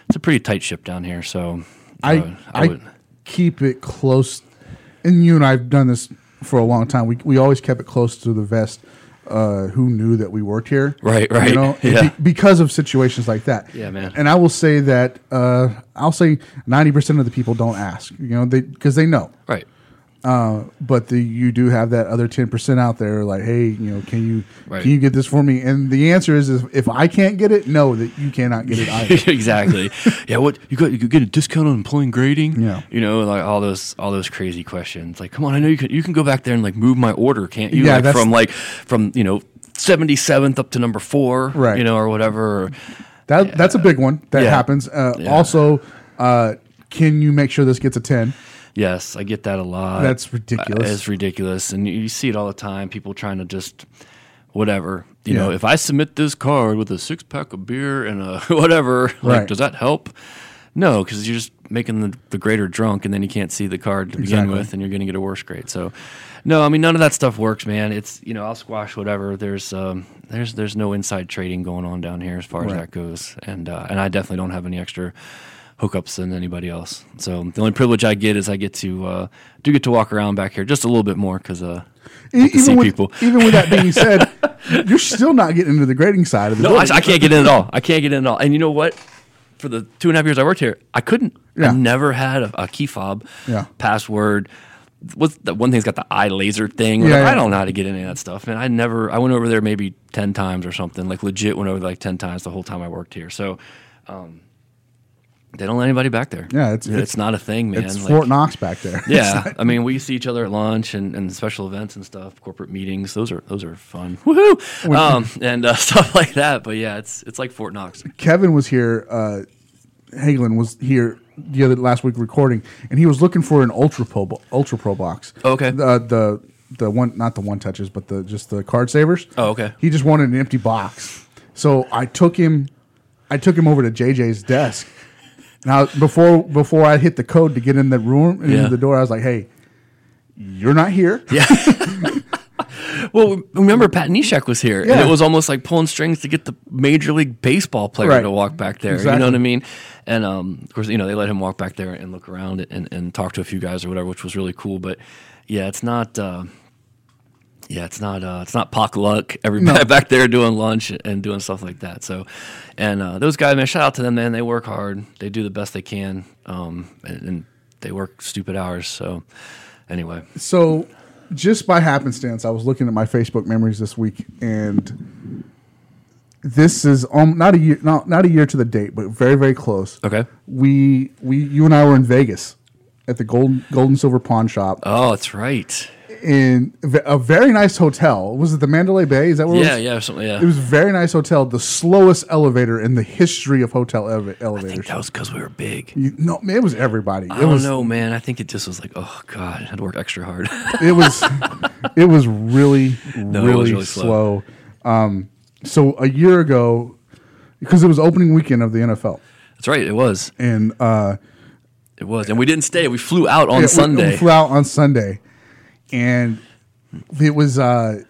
it's a pretty tight ship down here. So I uh, I, keep it close, and you and I've done this for a long time. We we always kept it close to the vest. Uh, who knew that we worked here? Right, right. You know, Yeah. be- because of situations like that. Yeah, man. And I will say that uh, I'll say ninety percent of the people don't ask. You know, they because they know. right. But the, you do have that other ten percent out there, like, hey, you know, can you Right. can you get this for me? And the answer is, is if I can't get it, no, that you cannot get it either. exactly. Yeah. What you got? You could get a discount on employing grading. Yeah. You know, like all those all those crazy questions. Like, come on, I know you can you can go back there and like move my order, can't you? Yeah, like from like from you know seventy seventh up to number four, Right. You know, or whatever. That that's a big one that Yeah. happens. Uh, Yeah. Also, uh, can you make sure this gets a ten? Yes, I get that a lot. That's ridiculous. Uh, It's ridiculous, and you, see it all the time. People trying to just whatever. You know, if I submit this card with a six pack of beer and a whatever, like, Right. does that help? No, because you're just making the, the grader drunk, and then you can't see the card to begin with, and you're going to get a worse grade. So, no, I mean none of that stuff works, man. It's you know I'll squash whatever. There's um, there's there's no inside trading going on down here as far as that goes, and uh, and I definitely don't have any extra hookups than anybody else. So the only privilege I get is I get to uh, do get to walk around back here just a little bit more because uh, E- see with, people. even with that being said, you're still not getting into the grading side of the No, I. I can't get in at all. I can't get in at all. And you know what? For the two and a half years I worked here, I couldn't. Yeah. I never had a, a key fob, Yeah. password. What's the one thing's got the eye laser thing? Yeah, yeah. I don't know how to get any of that stuff. And I never. I went over there maybe ten times or something. Like legit went over like ten times the whole time I worked here. So. Um, they don't let anybody back there. Yeah, it's- it's, it's- not a thing, man. It's Like- Fort Knox back there. yeah, I mean, we see each other at lunch and, and special events and stuff, corporate meetings. Those are those are fun, woohoo, um, and uh, stuff like that. But yeah, it's it's like Fort Knox. Kevin was here. Uh, Hagelin was here the other last week recording, and he was looking for an ultra pro ultra pro box. Okay. The the the one not the one touches, but the just the card savers. Oh, okay. He just wanted an empty box. So I took him I took him over to JJ's desk. Now before before I hit the code to get in the room into Yeah. the door, I was like, "Hey, you're not here." Yeah. well, remember Pat Neshek was here, and it was almost like pulling strings to get the Major League Baseball player Right. to walk back there. You know what I mean? And um, of course, you know they let him walk back there and look around and, and talk to a few guys or whatever, which was really cool. But yeah, it's not. Uh, yeah, it's not. Uh, it's not pock luck. Everybody No. back there doing lunch and doing stuff like that. So, and uh, those guys, man, shout out to them, man. They work hard. They do the best they can, um, and, and they work stupid hours. So, anyway, So, just by happenstance, I was looking at my Facebook memories this week, and this is um, not a year, not not a year to the date, but very very close. okay. We we you and I were in Vegas at the Golden Golden Silver Pawn Shop Oh, that's right. In a very nice hotel. Was it the Mandalay Bay? Is that where it Yeah, was? yeah, something. Yeah, It was a very nice hotel, the slowest elevator in the history of hotel ele- I think elevators. that was because we were big. You- no, it was everybody. I It don't was know, man. I think it just was like, oh god, I had to work extra hard. it was it was really it really, was really slow. slow. Um, so a year ago, because it was opening weekend of the NFL, that's right. It was. and uh, It was, and we didn't stay. We flew out on yeah, we- Sunday. we, flew out on Sunday, and it was uh,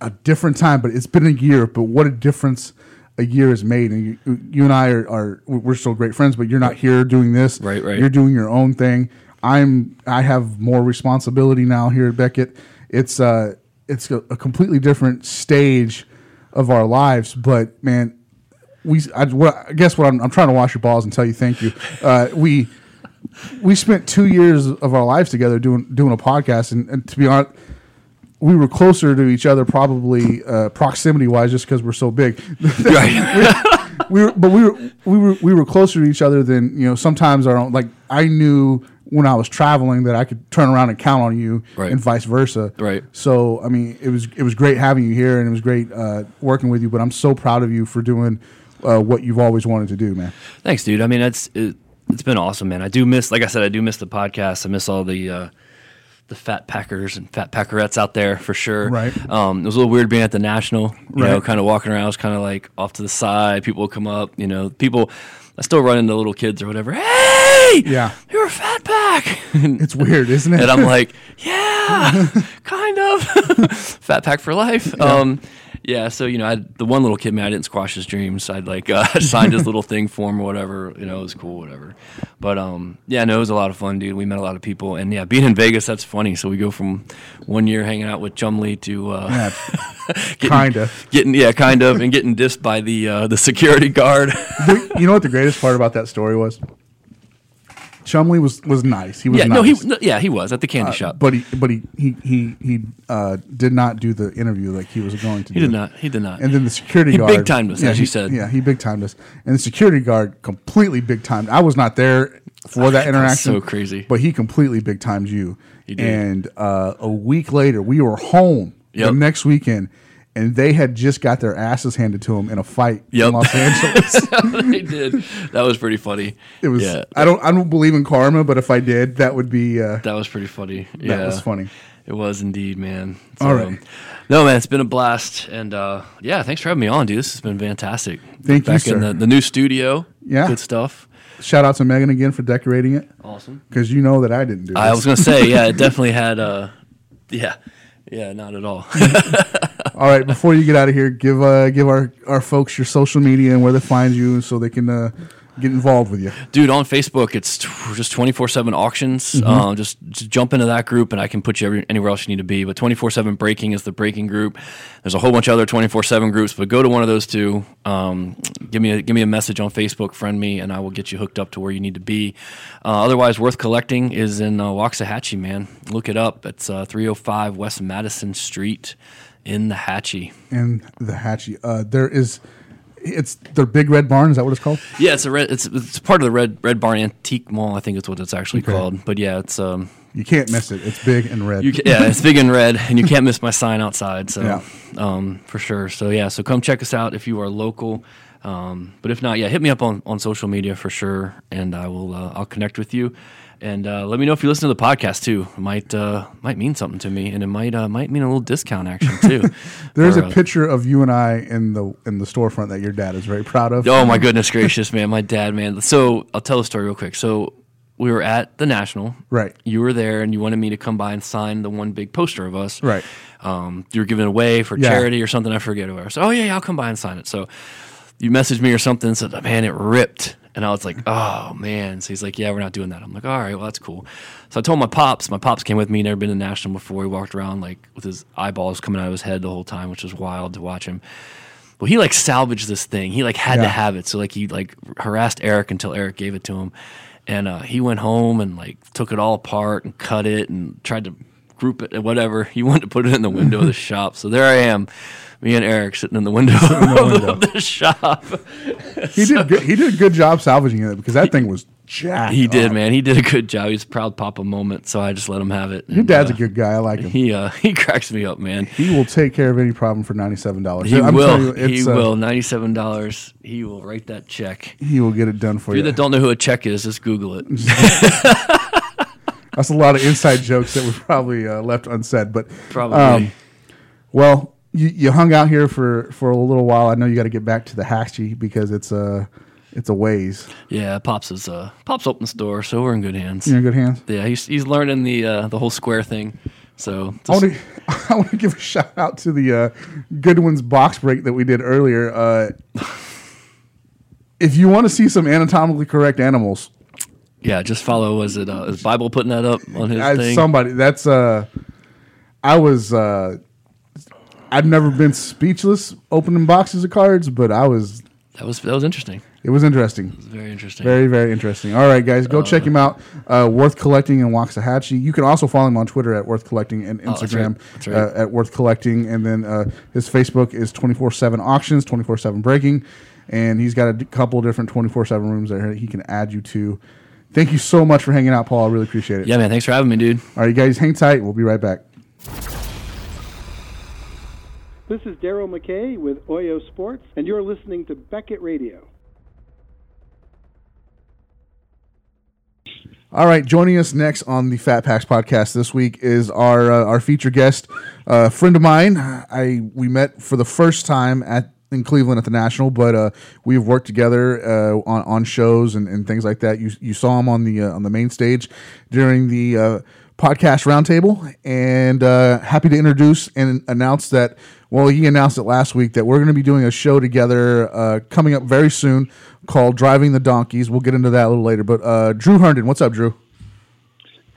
a different time. But it's been a year. But what a difference a year has made. And you, you and I are, are we're still great friends. But you're not here doing this. Right, right. You're doing your own thing. I'm I have more responsibility now here at Beckett. It's uh it's a, a completely different stage of our lives. But man, we I, what, I guess what I'm, I'm trying to wash your balls and tell you thank you. Uh, we we spent two years of our lives together doing doing a podcast, and, and to be honest, we were closer to each other probably uh, proximity wise, just because we're so big. right. we were, but we were we were we were closer to each other than you know. Sometimes our own, like I knew when I was traveling that I could turn around and count on you, Right. and vice versa. Right. So I mean, it was it was great having you here, and it was great uh, working with you. But I'm so proud of you for doing uh, what you've always wanted to do, man. Thanks, dude. I mean, it's it, it's been awesome, man. I do miss, like I said, I do miss the podcast. I miss all the uh, the fat packers and fat packerettes out there for sure. Right. Um, it was a little weird being at the national. You know, Right. kind of walking around. I was kind of like off to the side. People would come up. You know, people. I still run into little kids or whatever. Hey, Yeah. you're a fat pack. and It's weird, isn't it? And I'm like, yeah, kind of. Fat pack for life. Yeah. Um, yeah. So you know, I, the one little kid, man, I didn't squash his dreams. I'd like uh, signed his little thing for him or whatever. You know, it was cool, whatever. But um, yeah, no, it was a lot of fun, dude. We met a lot of people, and yeah, being in Vegas, that's funny. So we go from one year hanging out with Chumley to uh, yeah, getting, kinda. getting yeah, kind of, and getting dissed by the uh, the security guard. You know what the greatest part about that story was? Chumley was was nice. He was yeah, nice. no, he no, yeah he was at the candy shop. but he but he he he, he uh, did not do the interview like he was going to. he do. did not. He did not. And then the security He guard big-timed us, as he, you said. Yeah, he big timed us, and the security guard completely big timed. I was not there for that interaction. so crazy. but he completely big timed you. He did. And uh, a week later, we were home the next weekend, and they had just got their asses handed to them in a fight Yep. in Los Angeles. they did. That was pretty funny. It was. Yeah, I don't. I don't believe in karma, but if I did, that would be. Uh, that was pretty funny. Yeah, that was funny. It was indeed, man. All right. No, man, it's been a blast, and uh, yeah, thanks for having me on, dude. This has been fantastic. Thank you, Back in sir. the, the new studio. Yeah. good stuff. Shout out to Megan again for decorating it Awesome. because you know that I didn't do. It. I was gonna say, yeah, it definitely had. Uh, yeah, yeah, not at all. All right, before you get out of here, give uh, give our, our folks your social media and where they find you so they can uh, get involved with you. Dude, on Facebook, it's t- just 24 7 auctions. Mm-hmm. Uh, just, just jump into that group and I can put you every, anywhere else you need to be. But 24 7 Breaking is the breaking group. There's a whole bunch of other 24 7 groups, but go to one of those two. Um, give, me a, give me a message on Facebook, friend me, and I will get you hooked up to where you need to be. Uh, otherwise, Worth Collecting is in uh, Waxahachie, man. Look it up. It's uh, 305 West Madison Street in the Hatchie. In the Hatchie, uh, there is, it's their big red barn. Is that what it's called? Yeah, it's a red. It's it's part of the Red Red Barn Antique Mall. I think it's what it's actually Okay. called. But yeah, it's um, You can't miss it. It's big and red. You ca yeah, it's big and red, and you can't miss my sign outside. So, Yeah. um, for sure. So yeah, so come check us out if you are local. Um, but if not, yeah, hit me up on, on social media for sure, and I will uh, I'll connect with you. And uh, let me know if you listen to the podcast too. It might uh, might mean something to me, and it might uh, might mean a little discount action too. There's Or, a uh, picture of you and I in the in the storefront that your dad is very proud of. Oh my goodness gracious, man! My dad, man. So I'll tell the story real quick. So we were at the National. Right. You were there, and you wanted me to come by and sign the one big poster of us. Right. Um, you were giving it away for Yeah. charity or something. I forget. I was. Oh yeah, yeah, I'll come by and sign it. So you messaged me or something. and Said, man, it ripped. And I was like, oh man. So he's like, yeah, we're not doing that. I'm like, all right, well that's cool. So I told my pops. My pops came with me. Never been to National before. He walked around like with his eyeballs coming out of his head the whole time, which was wild to watch him. Well, he like salvaged this thing. He like had Yeah. to have it. So like he like harassed Eric until Eric gave it to him, and uh, he went home and like took it all apart and cut it and tried to group it and whatever. He wanted to put it in the window of the shop. So there I am, me and Eric sitting in the window, of the shop. He did good, he did a good job salvaging it because that thing was jacked. He did, up. man. He did a good job. He's a proud papa moment. So I just let him have it. Your And, dad's uh, a good guy. I like him. He uh, he cracks me up, man. He will take care of any problem for ninety seven dollars. He will. he will. Ninety-seven dollars. He will write that check. He will get it done for For you you. that don't know who a check is, just Google it. That's a lot of inside jokes that were probably uh, left unsaid. But Probably. um, well, you, you hung out here for, for a little while. I know you got to get back to the Hatchie because it's a it's a ways. yeah, pops is uh, pops opened the store, so we're in good hands. You're in good hands. Yeah, he's he's learning the uh, the whole square thing. So I want to I want to give a shout out to the uh, Goodwin's box break that we did earlier. Uh, if you want to see some anatomically correct animals, yeah, just follow. Was it uh, is Bible putting that up on his I, thing? somebody that's uh, I was uh, I've never been speechless opening boxes of cards, but I was that was that was interesting. it was interesting. Very interesting. Very, very interesting. All right, guys, go check him out. Uh, Worth Collecting in Waxahachie. You can also follow him on Twitter at Worth Collecting and Oh, that's Instagram right. That's right. Uh, at Worth Collecting. And then uh, his Facebook is 24 7 auctions, 24 7 breaking. And he's got a d- couple different 24 7 rooms that he can add you to. Thank you so much for hanging out, Paul. I really appreciate it. yeah, man. Thanks for having me, dude. All right, you guys, hang tight. We'll be right back. This is Daryl McKay with Oyo Sports, and you're listening to Beckett Radio. All right, joining us next on the Fat Packs podcast this week is our uh, our featured guest, a friend of mine. I we met for the first time at in Cleveland at the National, but uh, we've worked together uh, on on shows and, and things like that. You you saw him on the uh, on the main stage during the uh, podcast roundtable, and uh, happy to introduce and announce that. Well, he announced it last week that we're going to be doing a show together uh, coming up very soon called "Driving the Donkeys." We'll get into that a little later. But uh, Drew Herndon, what's up, Drew?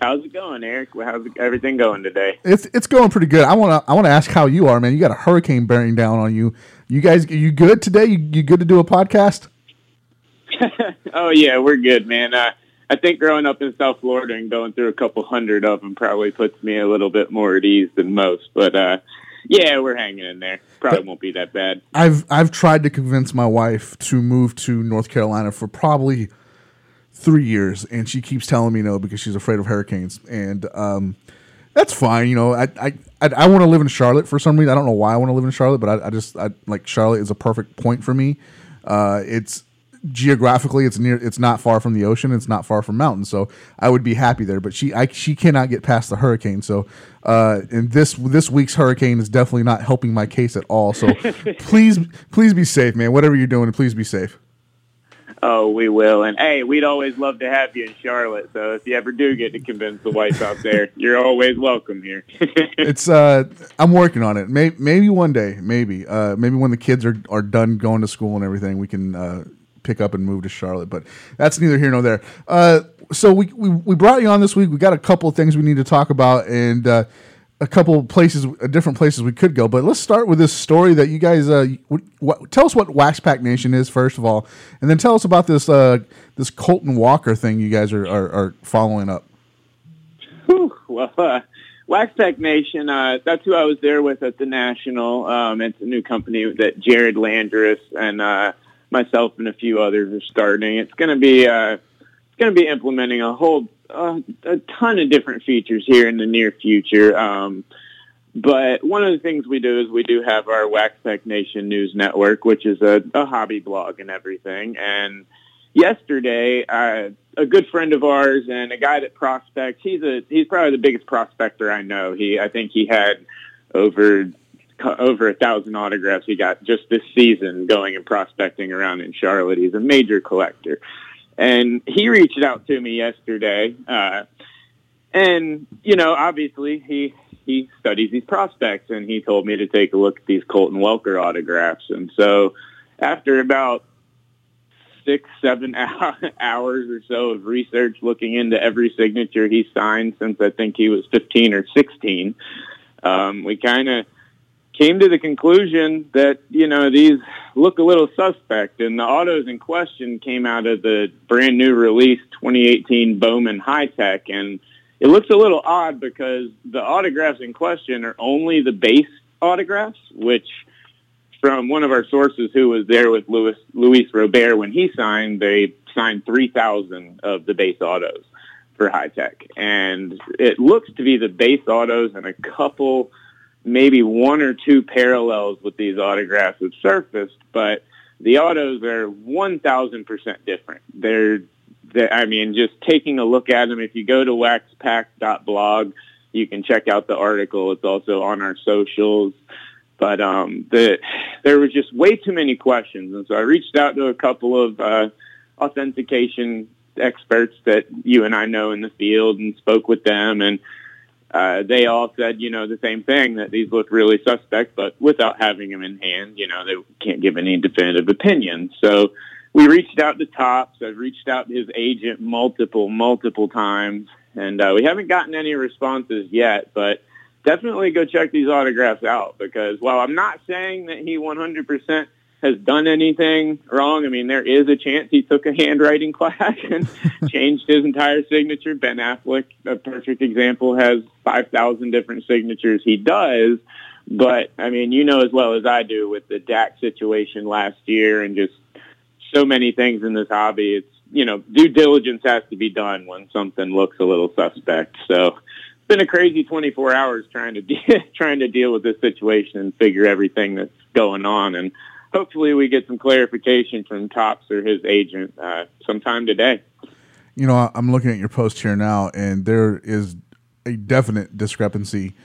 How's it going, Eric? How's everything going today? It's it's going pretty good. I want to I want to ask how you are, man. You got a hurricane bearing down on you. You guys, you good today? You, you good to do a podcast? Oh yeah, we're good, man. Uh, I think growing up in South Florida and going through a couple hundred of them probably puts me a little bit more at ease than most. But uh, yeah, we're hanging in there. Probably won't be that bad. I've I've tried to convince my wife to move to North Carolina for probably three years, and she keeps telling me no because she's afraid of hurricanes. And um, that's fine. You know, I I I, I want to live in Charlotte for some reason. I don't know why I want to live in Charlotte, but I, I just I, like Charlotte is a perfect point for me. Uh, it's geographically it's near it's not far from the ocean it's not far from mountains so i would be happy there but she I, she cannot get past the hurricane so uh and this this week's hurricane is definitely not helping my case at all so please please be safe man whatever you're doing please be safe Oh, we will. And hey, we'd always love to have you in Charlotte. So if you ever do get to convince the wife out there, you're always welcome here. it's uh i'm working on it maybe, maybe one day maybe uh maybe when the kids are are done going to school and everything we can uh pick up and move to charlotte but that's neither here nor there uh so we we, we brought you on this week we got a couple of things we need to talk about and uh a couple of places, uh, different places we could go, but let's start with this story that you guys. Uh, what, what, tell us what Wax Pack Nation is first of all, and then tell us about this uh, this Colton Welker thing you guys are, are, are following up. Whew, well, uh, Wax Tech Nation, uh, that's who I was there with at the National. Um, it's a new company that Jared Landris and myself and a few others are starting. It's going to be uh, it's going to be implementing a whole uh, a ton of different features here in the near future. Um, but one of the things we do is we do have our Wax Tech Nation News Network, which is a, a hobby blog and everything. And yesterday, uh, a good friend of ours and a guy that prospects. He's a he's probably the biggest prospector I know. He I think he had over over a thousand autographs he got just this season going and prospecting around in Charlotte. He's a major collector, and he reached out to me yesterday. Uh, and you know, obviously he he studies these prospects, and he told me to take a look at these Colton Welker autographs. And so, after about six, seven hours or so of research looking into every signature he signed since I think he was 15 or 16. Um, we kind of came to the conclusion that, you know, these look a little suspect. And the autos in question came out of the brand new release 2018 Bowman High Tek. And it looks a little odd because the autographs in question are only the base autographs, which – from one of our sources who was there with Louis Luis Robert when he signed, they signed 3,000 of the base autos for High Tek. And it looks to be the base autos and a couple, maybe one or two parallels with these autographs have surfaced, but the autos are 1,000% different. They're, they're, I mean, just taking a look at them, if you go to waxpack.blog, you can check out the article. It's also on our socials. But um, the, there was just way too many questions, and so I reached out to a couple of uh, authentication experts that you and I know in the field, and spoke with them, and uh, they all said, you know, the same thing that these look really suspect, but without having them in hand, you know, they can't give any definitive opinion. So we reached out to Topps. I've reached out to his agent multiple, multiple times, and uh, we haven't gotten any responses yet, but definitely go check these autographs out because while I'm not saying that he 100% has done anything wrong, I mean, there is a chance he took a handwriting class and changed his entire signature. Ben Affleck, a perfect example, has 5,000 different signatures. He does. But, I mean, you know as well as I do with the Dak situation last year and just so many things in this hobby. It's, you know, due diligence has to be done when something looks a little suspect. So it's been a crazy 24 hours trying to de- trying to deal with this situation and figure everything that's going on. And hopefully, we get some clarification from Topps or his agent uh, sometime today. You know, I'm looking at your post here now, and there is a definite discrepancy.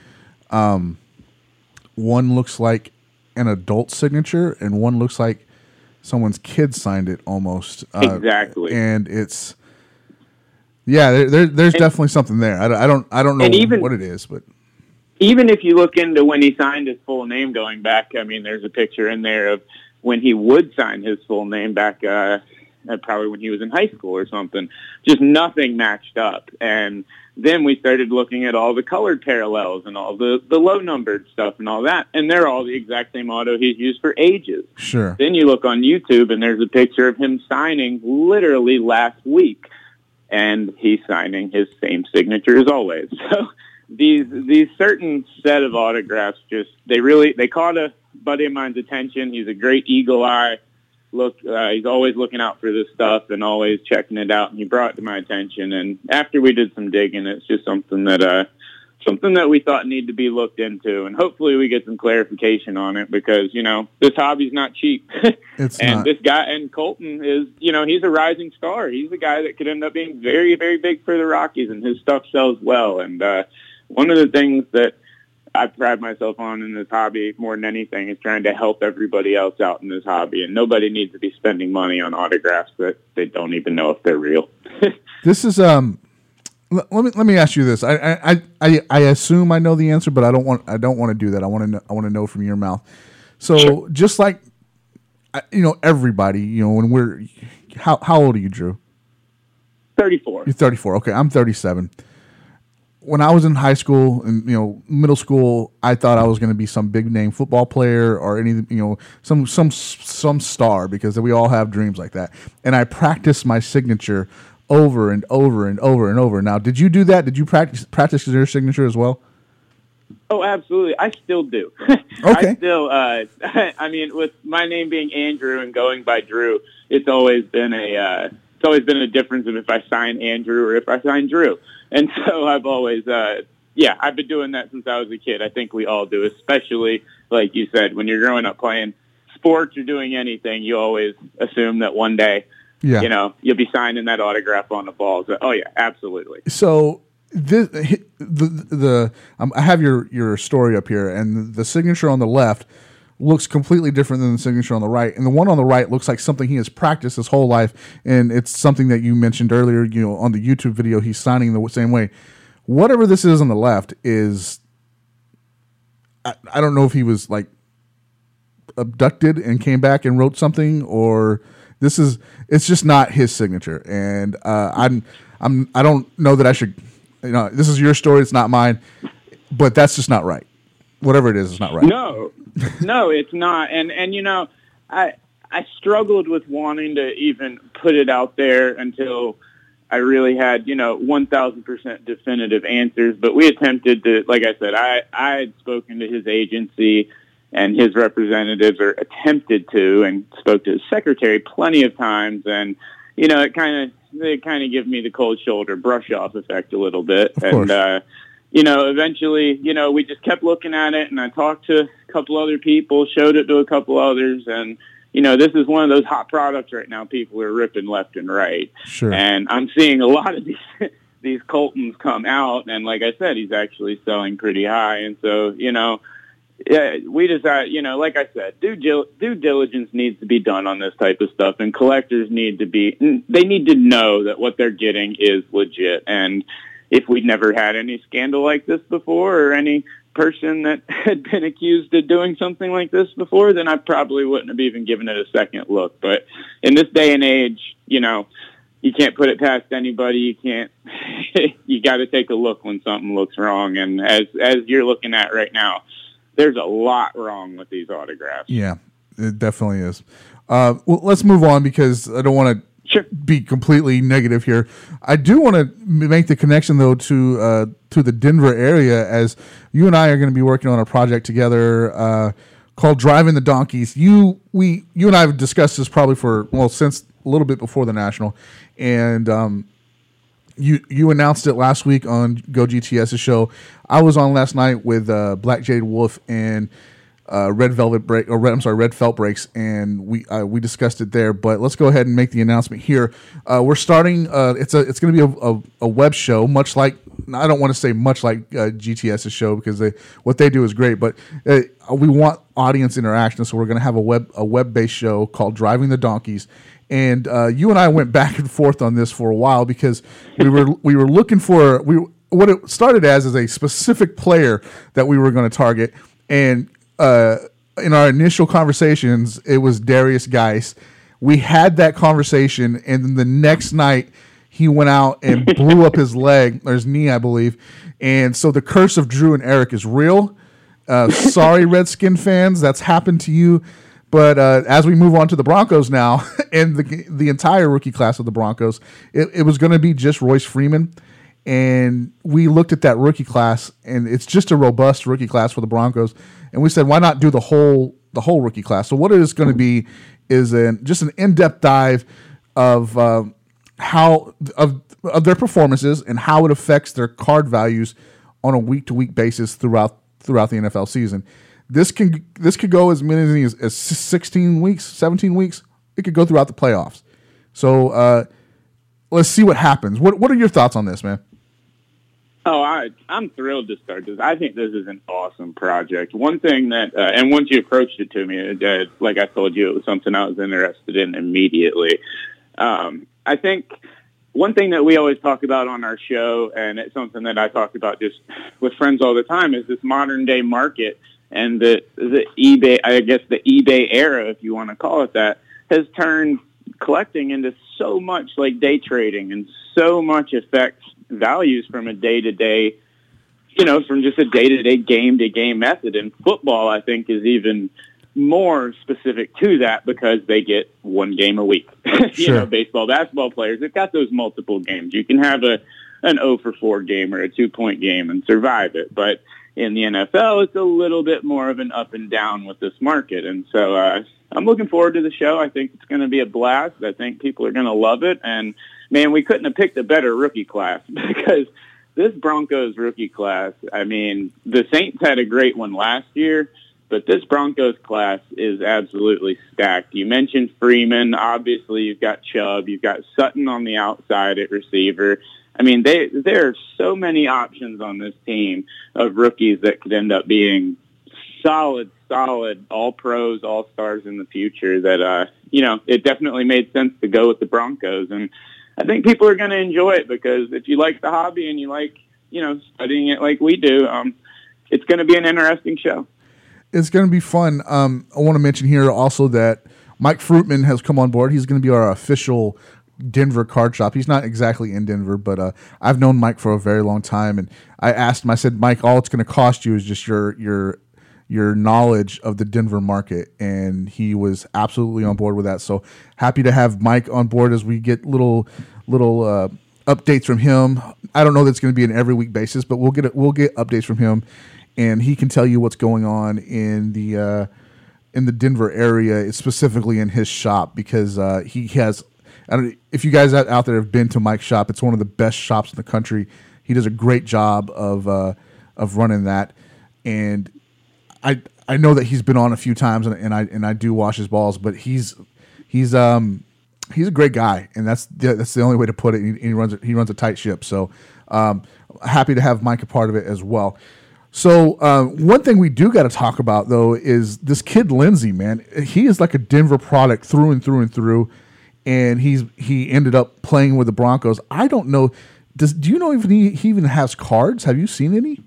Um, one looks like an adult signature, and one looks like someone's kid signed it almost. Uh, exactly. And it's yeah, there, there there's and, definitely something there. I, I don't I don't know even, what it is, but even if you look into when he signed his full name going back, I mean, there's a picture in there of when he would sign his full name back, uh, probably when he was in high school or something. Just nothing matched up, and then we started looking at all the colored parallels and all the the low numbered stuff and all that, and they're all the exact same auto he's used for ages. Sure. Then you look on YouTube, and there's a picture of him signing literally last week and he's signing his same signature as always. So these these certain set of autographs just they really they caught a buddy of mine's attention. He's a great eagle eye. Look, uh, he's always looking out for this stuff and always checking it out. And he brought it to my attention. And after we did some digging, it's just something that uh, something that we thought needed to be looked into, and hopefully we get some clarification on it because you know this hobby's not cheap. It's and not. this guy and Colton is you know he's a rising star. He's a guy that could end up being very very big for the Rockies, and his stuff sells well. And uh, one of the things that I pride myself on in this hobby more than anything is trying to help everybody else out in this hobby, and nobody needs to be spending money on autographs that they don't even know if they're real. this is um let me let me ask you this. I I, I, I assume I know the answer, but I don't want I don't want to do that. I want to know, I want to know from your mouth. So sure. just like you know everybody, you know when we're how how old are you, Drew? Thirty four. You're thirty four. Okay, I'm thirty seven. When I was in high school and you know middle school, I thought I was going to be some big name football player or any you know some some some star because we all have dreams like that. And I practiced my signature over and over and over and over. Now, did you do that? Did you practice practice your signature as well? Oh, absolutely. I still do. Okay. I still, uh, I mean, with my name being Andrew and going by Drew, it's always been a, uh, it's always been a difference of if I sign Andrew or if I sign Drew. And so I've always, uh, yeah, I've been doing that since I was a kid. I think we all do, especially like you said, when you're growing up playing sports or doing anything, you always assume that one day Yeah. you know, you'll be signing that autograph on the ball. So, oh yeah, absolutely. So this, the the um, I have your your story up here, and the signature on the left looks completely different than the signature on the right, and the one on the right looks like something he has practiced his whole life, and it's something that you mentioned earlier. You know, on the YouTube video, he's signing the same way. Whatever this is on the left is, I, I don't know if he was like abducted and came back and wrote something, or this is it's just not his signature, and uh, I'm I'm I don't know that I should. You know, this is your story; it's not mine. But that's just not right. Whatever it is, it's not right. No, no, it's not. And and you know, I I struggled with wanting to even put it out there until I really had you know one thousand percent definitive answers. But we attempted to, like I said, I I had spoken to his agency and his representatives, or attempted to, and spoke to his secretary plenty of times, and you know, it kind of they kind of give me the cold shoulder brush off effect a little bit, and. uh you know, eventually, you know, we just kept looking at it, and I talked to couple other people, showed it to a couple others, and you know, this is one of those hot products right now. People are ripping left and right, Sure. and I'm seeing a lot of these these Coltons come out, and like I said, he's actually selling pretty high, and so you know. Yeah, we decided, you know, like I said, due, due diligence needs to be done on this type of stuff, and collectors need to be, they need to know that what they're getting is legit. And if we'd never had any scandal like this before or any person that had been accused of doing something like this before, then I probably wouldn't have even given it a second look. But in this day and age, you know, you can't put it past anybody. You can't, you got to take a look when something looks wrong. And as, as you're looking at right now, there's a lot wrong with these autographs. Yeah, it definitely is. Uh, well, let's move on because I don't want to Sure. be completely negative here. I do want to make the connection though to uh, to the Denver area as you and I are going to be working on a project together uh, called Driving the Donkeys. You we you and I have discussed this probably for well since a little bit before the national, and um, you you announced it last week on Go GTS's show. I was on last night with uh, Black Jade Wolf and uh, Red Velvet Break, or Red, I'm sorry, Red Felt Breaks, and we uh, we discussed it there. But let's go ahead and make the announcement here. Uh, we're starting. Uh, it's a it's going to be a, a, a web show, much like I don't want to say much like uh, GTS's show because they what they do is great, but uh, we want audience interaction, so we're going to have a web a web based show called Driving the Donkeys. And you and I went back and forth on this for a while because we were we were looking for we what it started as is a specific player that we were going to target, and uh, in our initial conversations, it was Derrius Guice. We had that conversation, and then the next night, he went out and blew up his leg or his knee, I believe. And so the curse of Drew and Eric is real. Uh, sorry, Redskin fans, that's happened to you. But uh, as we move on to the Broncos now, and the the entire rookie class of the Broncos, it, it was going to be just Royce Freeman and we looked at that rookie class and it's just a robust rookie class for the Broncos and we said why not do the whole the whole rookie class? So what it is going to be is an just an in-depth dive of um, how of of their performances and how it affects their card values on a week to week basis throughout throughout the NFL season. This can this could go as many as, as 16 weeks 17 weeks. It could go throughout the playoffs. So uh, let's see what happens. What what are your thoughts on this man Oh, I, I'm thrilled to start this. I think this is an awesome project. One thing that, uh, and once you approached it to me, uh, like I told you, it was something I was interested in immediately. Um, I think one thing that we always talk about on our show, and it's something that I talk about just with friends all the time, is this modern day market and the the eBay. I guess the eBay era, if you want to call it that, has turned collecting into so much like day trading, and so much affects values from a day to day, you know, from just a day to day, game to game method. And football, I think, is even more specific to that because they get one game a week. you Sure. know, baseball, basketball players, they've got those multiple games. You can have a an 0 for 4 game or a two point game and survive it. But in the NFL, it's a little bit more of an up and down with this market. And so uh, I'm looking forward to the show. I think it's going to be a blast. I think people are going to love it. And man, we couldn't have picked a better rookie class because this Broncos rookie class, I mean, the Saints had a great one last year. but this Broncos class is absolutely stacked. You mentioned Freeman. Obviously, you've got Chubb. You've got Sutton on the outside at receiver. I mean, they, there are so many options on this team of rookies that could end up being solid, solid, all pros, all stars in the future that, uh, you know, it definitely made sense to go with the Broncos. And I think people are going to enjoy it because if you like the hobby and you like, you know, studying it like we do, um, it's going to be an interesting show. It's going to be fun. Um, I want to mention here also that Mike Fruitman has come on board. He's going to be our official Denver card shop. He's not exactly in Denver, but uh, I've known Mike for a very long time, and I asked him. I said, Mike, all it's going to cost you is just your your your knowledge of the Denver market, and he was absolutely on board with that. So happy to have Mike on board as we get little little uh, updates from him. I don't know that's going to be an every week basis, but we'll get we'll get updates from him, and he can tell you what's going on in the. Uh, in the Denver area, specifically in his shop, because uh, he has. I don't, if you guys out there have been to Mike's shop, it's one of the best shops in the country. He does a great job of uh, of running that, and I I know that he's been on a few times, and, and I and I do wash his balls, but he's he's um he's a great guy, and that's the, that's the only way to put it. He, he runs he runs a tight ship, so um, happy to have Mike a part of it as well. So uh, one thing we do got to talk about though is this kid Lindsay, man. He is like a Denver product through and through and through, and he's he ended up playing with the Broncos. I don't know. Does do you know if he, he even has cards? Have you seen any?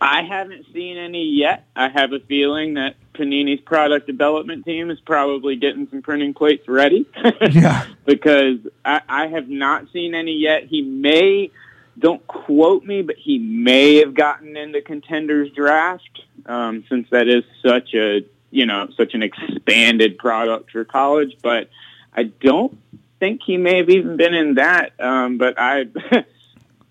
I haven't seen any yet. I have a feeling that Panini's product development team is probably getting some printing plates ready. yeah. Because I, I have not seen any yet. He may, don't quote me, but he may have gotten into contenders draft um, since that is such a, you know, such an expanded product for college. But I don't think he may have even been in that. Um, but I.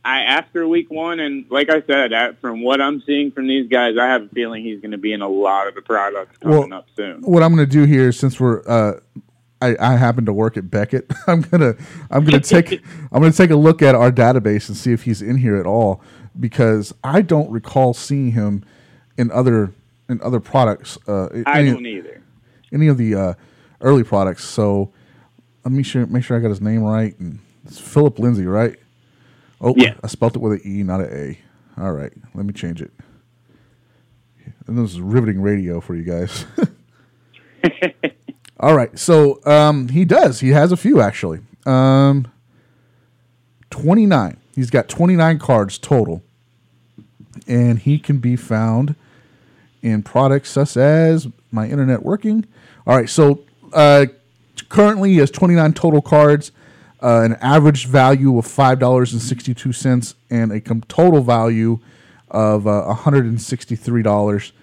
I after week one, and like I said, from what I'm seeing from these guys, I have a feeling he's going to be in a lot of the products coming well, up soon. What I'm going to do here, since we're, uh, I, I happen to work at Beckett, I'm gonna, I'm gonna take, I'm gonna take a look at our database and see if he's in here at all, because I don't recall seeing him in other, in other products. Uh, I any, don't either. Any of the uh, early products. So let me sure, make sure I got his name right. And it's Phillip Lindsay, right? Oh, yeah. I spelled it with an E, not an A. All right, let me change it. And this is riveting radio for you guys. All right, so um, he does. He has a few actually. Um, Twenty nine. He's got twenty nine cards total, and he can be found in products such as my internet working. All right, so uh, currently he has twenty nine total cards uh, an average value of five dollars and sixty two cents, and a com- total value of uh, one hundred and sixty three dollars.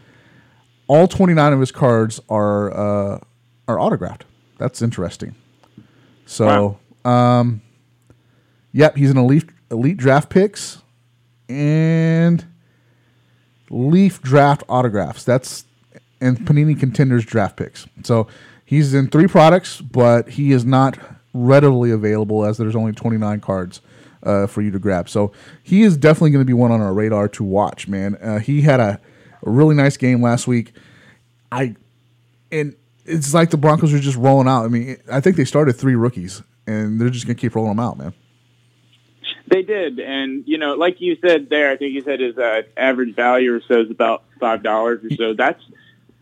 All twenty nine of his cards are uh, are autographed. That's interesting. So, wow. um, yep, he's an elite elite draft picks and Leaf draft autographs. That's and Panini contenders draft picks. So he's in three products, but he is not readily available as there's only 29 cards uh, for you to grab. So he is definitely going to be one on our radar to watch, man. Uh, he had a, a, really nice game last week. I and it's like the Broncos are just rolling out. I mean, I think they started three rookies, and they're just going to keep rolling them out, man. They did, and you know, like you said there, I think you said his uh, average value or so is about five dollars or so. That's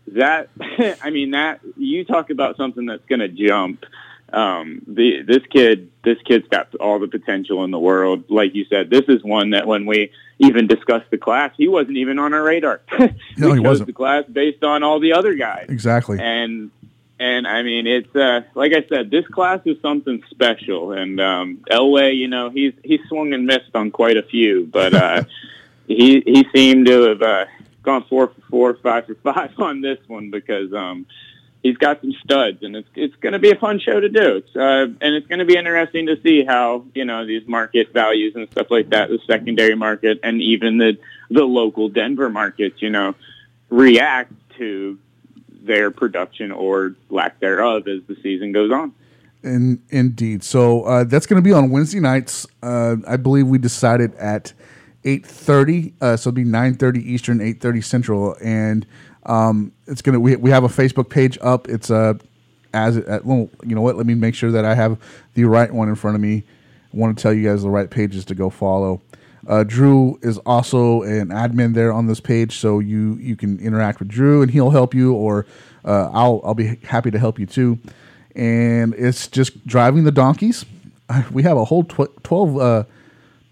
that. I mean, that you talk about something that's going to jump um, the, this kid, this kid's got all the potential in the world. Like you said, this is one that when we even discussed the class, he wasn't even on our radar. no, he wasn't. The class based on all the other guys. Exactly. And and I mean, it's uh, like I said, this class is something special. And um, Elway, you know, he's he's swung and missed on quite a few, but uh, he he seemed to have uh, gone four for four, five for five on this one because. Um, he's got some studs, and it's it's going to be a fun show to do. It's, uh, and it's going to be interesting to see how you know these market values and stuff like that, the secondary market, and even the the local Denver markets, you know, react to their production or lack thereof as the season goes on. In, indeed. So uh, that's going to be on Wednesday nights. Uh, I believe we decided at eight thirty. Uh, so it'll be nine thirty Eastern, eight thirty Central, and um, it's gonna. We, we have a Facebook page up. It's uh, as uh, well, you know what? Let me make sure that I have the right one in front of me. I want to tell you guys the right pages to go follow. Uh, Drew is also an admin there on this page, so you you can interact with Drew and he'll help you, or uh, I'll I'll be happy to help you too. And it's just driving the donkeys. We have a whole tw- 12, uh,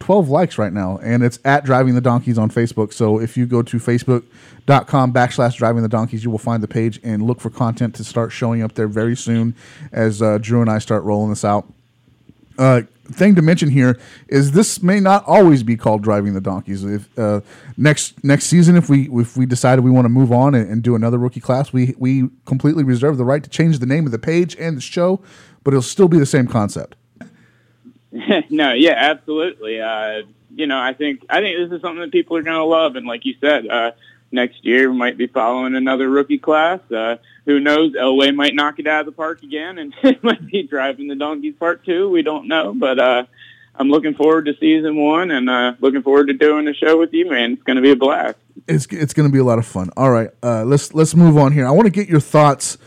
12 likes right now, and it's at driving the donkeys on Facebook. So if you go to facebook.com backslash driving the donkeys, you will find the page and look for content to start showing up there very soon as uh, Drew and I start rolling this out. Uh, thing to mention here is this may not always be called driving the donkeys. If uh, next next season, if we if we decided we want to move on and, and, do another rookie class, we we completely reserve the right to change the name of the page and the show, but it'll still be the same concept. no, yeah, absolutely. Uh, you know, I think I think this is something that people are going to love, and like you said, uh, next year we might be following another rookie class. Uh, who knows? Elway might knock it out of the park again, and might be driving the donkeys part two. We don't know, but uh, I'm looking forward to season one, and uh, looking forward to doing the show with you, man. It's going to be a blast. It's it's going to be a lot of fun. All right, uh, let's let's move on here. I want to get your thoughts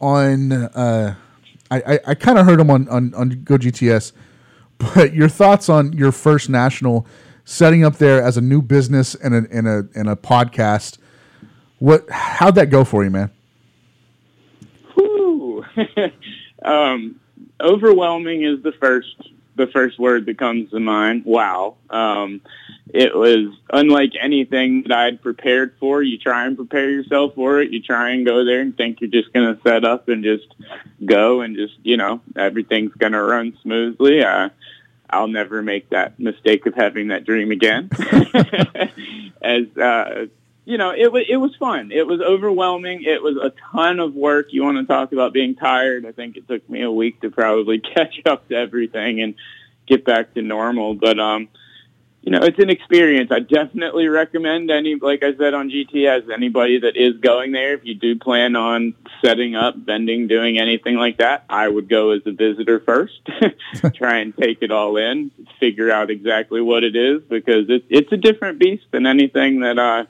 on. Uh, I I, I kind of heard them on, on on Go GTS, but your thoughts on your first national setting up there as a new business and a and a and a podcast. What how'd that go for you, man? Um, overwhelming is the first the first word that comes to mind. Wow. Um, it was unlike anything that I'd prepared for. You try and prepare yourself for it. You try and go there and think you're just going to set up and just go and just, you know, everything's going to run smoothly. I'll never make that mistake of having that dream again. As uh, you know, it was it was fun. It was overwhelming. It was a ton of work. You want to talk about being tired? I think it took me a week to probably catch up to everything and get back to normal. But um, you know, it's an experience. I definitely recommend any, like I said on GTS, anybody that is going there, if you do plan on setting up, vending, doing anything like that, I would go as a visitor first, try and take it all in, figure out exactly what it is, because it, it's a different beast than anything that, uh,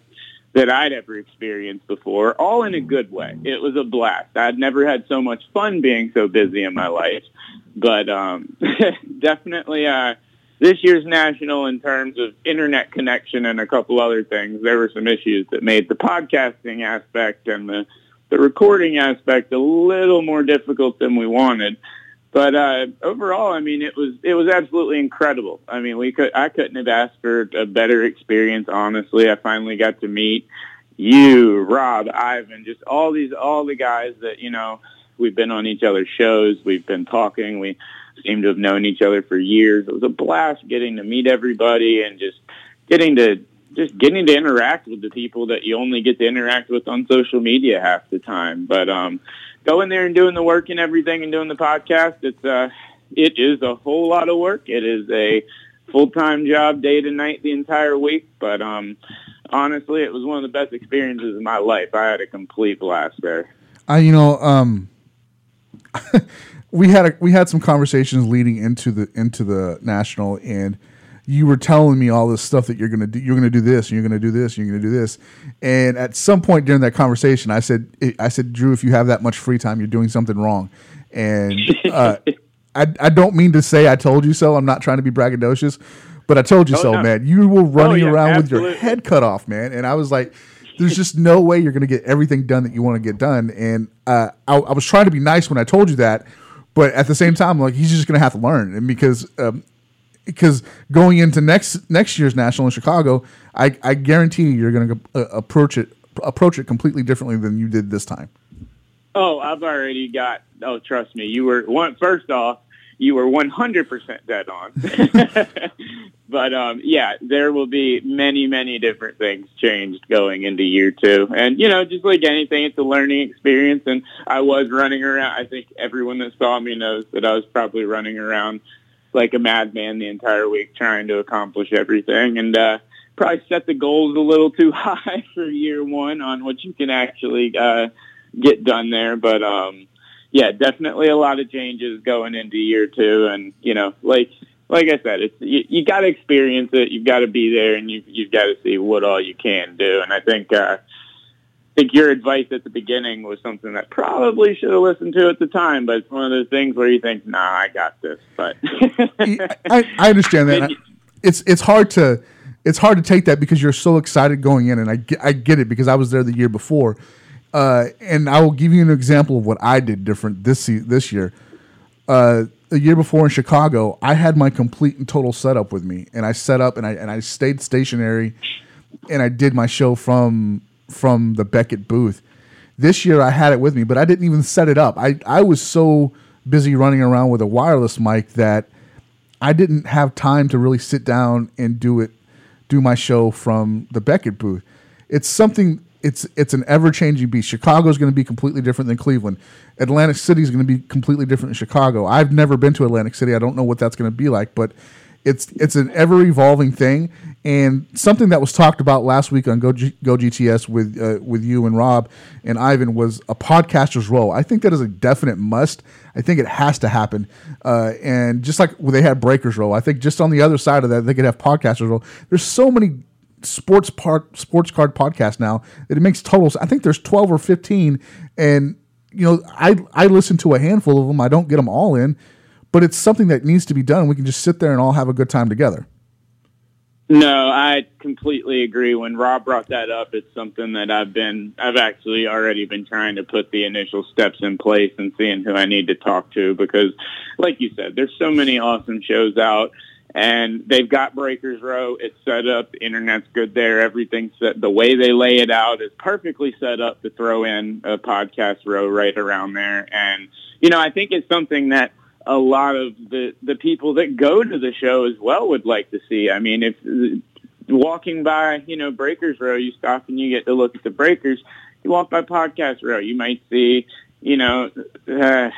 that I'd ever experienced before, all in a good way. It was a blast. I'd never had so much fun being so busy in my life, but, um, definitely, uh, this year's national in terms of internet connection and a couple other things. There were some issues that made the podcasting aspect and the, the recording aspect a little more difficult than we wanted. But uh, overall, I mean, it was it was absolutely incredible. I mean, we could I couldn't have asked for a better experience. Honestly, I finally got to meet you, Rob, Ivan, just all these all the guys that you know we've been on each other's shows. We've been talking. We seem to have known each other for years. It was a blast getting to meet everybody and just getting to just getting to interact with the people that you only get to interact with on social media half the time. But um, going there and doing the work and everything and doing the podcast, it's uh, it is a whole lot of work. It is a full time job, day to night, the entire week. But um, honestly, it was one of the best experiences of my life. I had a complete blast there. I, you know, um, we had a, we had some conversations leading into the into the national, and you were telling me all this stuff that you're gonna do. You're gonna do this, and you're gonna do this, and you're gonna do this. And at some point during that conversation, I said, I said, Drew, if you have that much free time, you're doing something wrong. And uh, I I don't mean to say I told you so. I'm not trying to be braggadocious, but I told you oh, so, no. man. You were running oh, yeah, around absolutely. with your head cut off, man. And I was like there's just no way you're going to get everything done that you want to get done. And uh, I, I, was trying to be nice when I told you that, but at the same time, like he's just going to have to learn, and because um, because going into next next year's national in Chicago, I, I guarantee you you're going to uh, approach it approach it completely differently than you did this time. Oh, I've already got. Oh, trust me, you were one. First off, you were 100% dead on. but um, yeah, there will be many, many different things changed going into year two. And, you know, just like anything, it's a learning experience. And I was running around. I think everyone that saw me knows that I was probably running around like a madman the entire week trying to accomplish everything. And, uh, probably set the goals a little too high for year one on what you can actually, uh, get done there. But, um, yeah, definitely a lot of changes going into year two. And, you know, like like I said, it's you, you got to experience it. You've got to be there, and you you've got to see what all you can do. And I think uh, I think your advice at the beginning was something that probably should have listened to at the time. But it's one of those things where you think, Nah, I got this. But I, I understand that. It's it's hard to it's hard to take that because you're so excited going in, and I get, I get it because I was there the year before. Uh, and I will give you an example of what I did different this this year. Uh, the year before in Chicago, I had my complete and total setup with me, and I set up and I and I stayed stationary, and I did my show from from the Beckett booth. This year, I had it with me, but I didn't even set it up. I I was so busy running around with a wireless mic that I didn't have time to really sit down and do it, do my show from the Beckett booth. It's something. It's it's an ever changing beast. Chicago is going to be completely different than Cleveland. Atlantic City is going to be completely different than Chicago. I've never been to Atlantic City. I don't know what that's going to be like, but it's it's an ever evolving thing and something that was talked about last week on Go, G, Go GTS with uh, with you and Rob and Ivan was a podcaster's role. I think that is a definite must. I think it has to happen. Uh, and just like they had Breakers role, I think just on the other side of that, they could have podcasters role. There's so many sports part sports card podcast now that it makes totals. I think there's 12 or 15, and you know I I listen to a handful of them. I don't get them all in, but it's something that needs to be done. We can just sit there and all have a good time together. No, I completely agree. When Rob brought that up, it's something that I've been, I've actually already been trying to put the initial steps in place and seeing who I need to talk to because, like you said, there's so many awesome shows out and they've got Breakers Row. It's set up. The internet's good there. Everything's set. The way they lay it out is perfectly set up to throw in a podcast row right around there. And, you know, I think it's something that a lot of the the people that go to the show as well would like to see. I mean, if walking by, you know, Breakers Row, you stop and you get to look at the breakers. You walk by Podcast Row, you might see, you know, uh,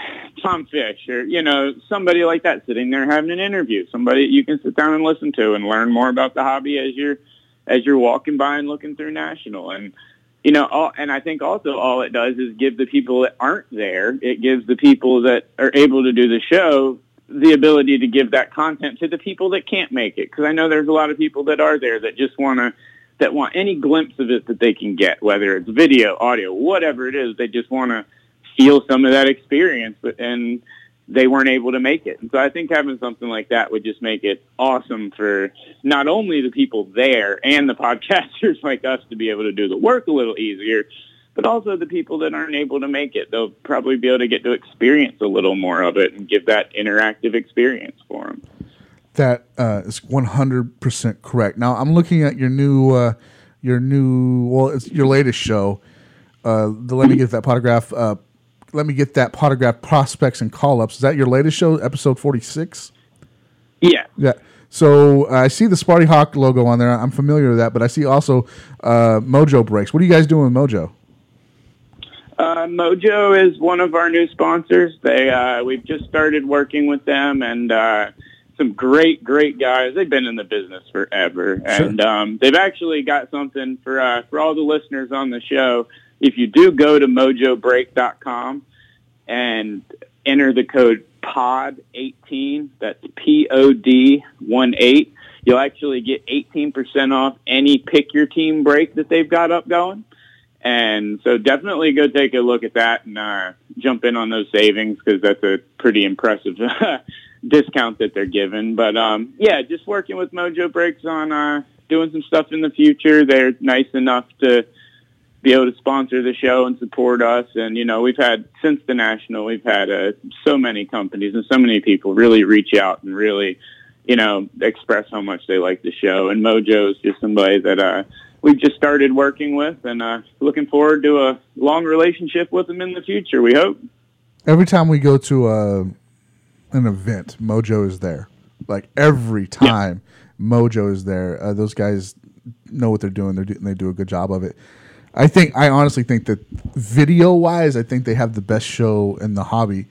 Tom Fish or you know somebody like that sitting there having an interview. Somebody you can sit down and listen to and learn more about the hobby as you're as you're walking by and looking through National and you know, all, and I think also all it does is give the people that aren't there, it gives the people that are able to do the show the ability to give that content to the people that can't make it. Because I know there's a lot of people that are there that just want to, that want any glimpse of it that they can get, whether it's video, audio, whatever it is. They just want to feel some of that experience. And they weren't able to make it. And so I think having something like that would just make it awesome for not only the people there and the podcasters like us to be able to do the work a little easier, but also the people that aren't able to make it. They'll probably be able to get to experience a little more of it and give that interactive experience for them. That uh, is 100% correct. Now I'm looking at your new, uh, your new, well, it's your latest show. Uh, the Let Me Get That Potograph uh, let me get that Potograph prospects and call ups. Is that your latest show, episode forty six? Yeah. Yeah. So uh, I see the Sparty Hawk logo on there. I'm familiar with that, but I see also uh, Mojo Breaks. What are you guys doing with Mojo? Uh, Mojo is one of our new sponsors. They uh, we've just started working with them, and uh, some great, great guys. They've been in the business forever, sure. and um, they've actually got something for uh, for all the listeners on the show if you do go to mojobreak.com and enter the code POD18, that's P-O-D 1-8, you'll actually get 18% off any pick your team break that they've got up going. And so definitely go take a look at that and uh, jump in on those savings because that's a pretty impressive discount that they're giving. But um, yeah, just working with Mojo Breaks on uh, doing some stuff in the future. They're nice enough to be able to sponsor the show and support us. And, you know, we've had, since the National, we've had uh, so many companies and so many people really reach out and really, you know, express how much they like the show. And Mojo is just somebody that uh, we've just started working with and uh, looking forward to a long relationship with them in the future, we hope. Every time we go to a, uh, an event, Mojo is there. Like every time, yeah. Mojo is there. Uh, those guys know what they're doing. They're do- they do a good job of it. I think I honestly think that video wise, I think they have the best show in the hobby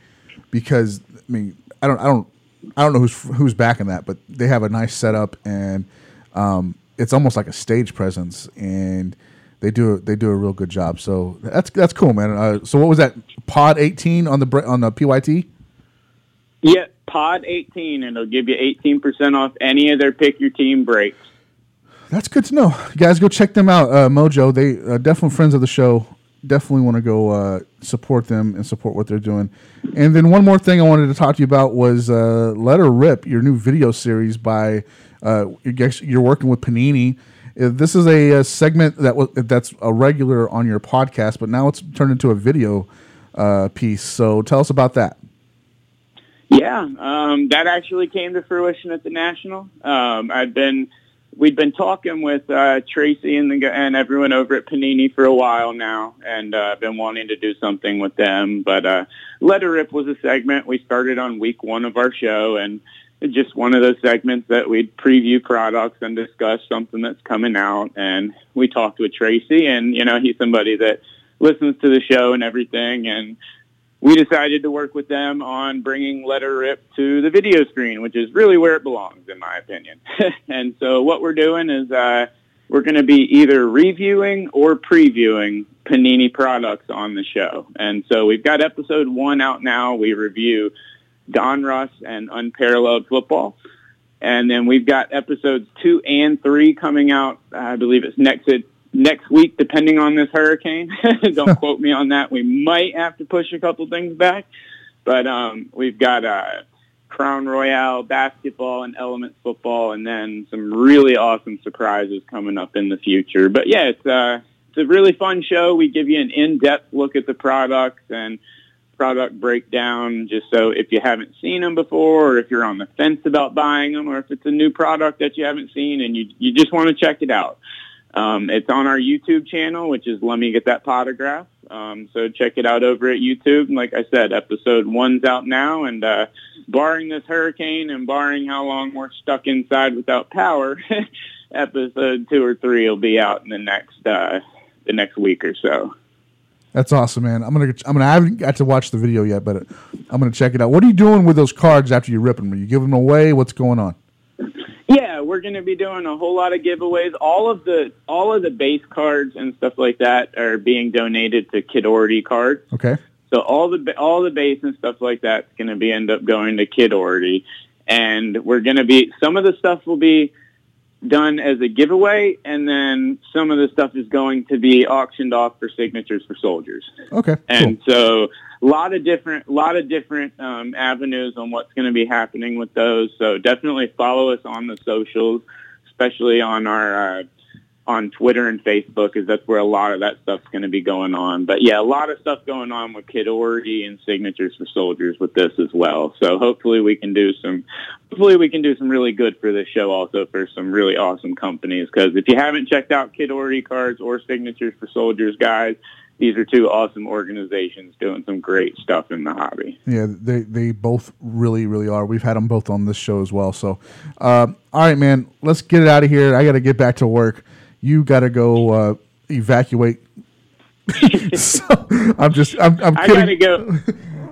because I mean I don't I don't I don't know who's who's backing that, but they have a nice setup and um, it's almost like a stage presence and they do they do a real good job. So that's that's cool, man. Uh, so what was that Pod eighteen on the on the PYT? Yeah, Pod 18, and it'll give you 18% off any of their pick your team breaks. That's good to know. You guys, go check them out. Uh, Mojo, they uh, definitely friends of the show. Definitely want to go uh, support them and support what they're doing. And then one more thing I wanted to talk to you about was uh, Let Her Rip, your new video series by uh, you're working with Panini. Uh, this is a, a segment that that's a regular on your podcast, but now it's turned into a video uh, piece. So tell us about that. Yeah, um, that actually came to fruition at the National. Um, I've been we'd been talking with uh, Tracy and the and everyone over at Panini for a while now, and uh, been wanting to do something with them. But uh, Let Her Rip was a segment we started on week one of our show, and just one of those segments that we'd preview products and discuss something that's coming out. And we talked with Tracy, and you know he's somebody that listens to the show and everything, and we decided to work with them on bringing Let Her Rip to the video screen, which is really where it belongs, in my opinion. and so what we're doing is uh, we're going to be either reviewing or previewing Panini products on the show. And so we've got episode one out now. We review Donruss and Unparalleled Football. And then we've got episodes two and three coming out. I believe it's next next week, depending on this hurricane. Don't quote me on that. We might have to push a couple things back, but um, we've got uh, Crown Royale basketball and Element football, and then some really awesome surprises coming up in the future. But yeah, it's uh, it's a really fun show. We give you an in-depth look at the products and product breakdown, just so if you haven't seen them before, or if you're on the fence about buying them, or if it's a new product that you haven't seen and you you just want to check it out. Um, it's on our YouTube channel, which is Let Me Get That Potograph. Um, so check it out over at YouTube. Like I said, episode one's out now, and uh, barring this hurricane and barring how long we're stuck inside without power, episode two or three will be out in the next uh, the next week or so. That's awesome, man. I'm gonna I'm gonna I haven't got to watch the video yet, but I'm gonna check it out. What are you doing with those cards after you rip them? Are you giving them away? What's going on? Yeah, we're going to be doing a whole lot of giveaways. All of the all of the base cards and stuff like that are being donated to Kidorty cards. Okay. So all the all the base and stuff like that's going to be end up going to Kidorty, and we're going to be some of the stuff will be done as a giveaway, and then some of the stuff is going to be auctioned off for signatures for soldiers. Okay. And cool. so a lot of different, a lot of different um, avenues on what's going to be happening with those. So definitely follow us on the socials, especially on our uh, on Twitter and Facebook, because that's where a lot of that stuff's going to be going on. But yeah, a lot of stuff going on with Kidorty and signatures for soldiers with this as well. So hopefully we can do some, hopefully we can do some really good for this show also for some really awesome companies. Because if you haven't checked out Kidorty cards or signatures for soldiers, guys these are two awesome organizations doing some great stuff in the hobby. Yeah, they they both really really are. We've had them both on this show as well. So, uh, all right, man, let's get it out of here. I got to get back to work. You got to go uh, evacuate. so, I'm just I'm, I'm I gotta go.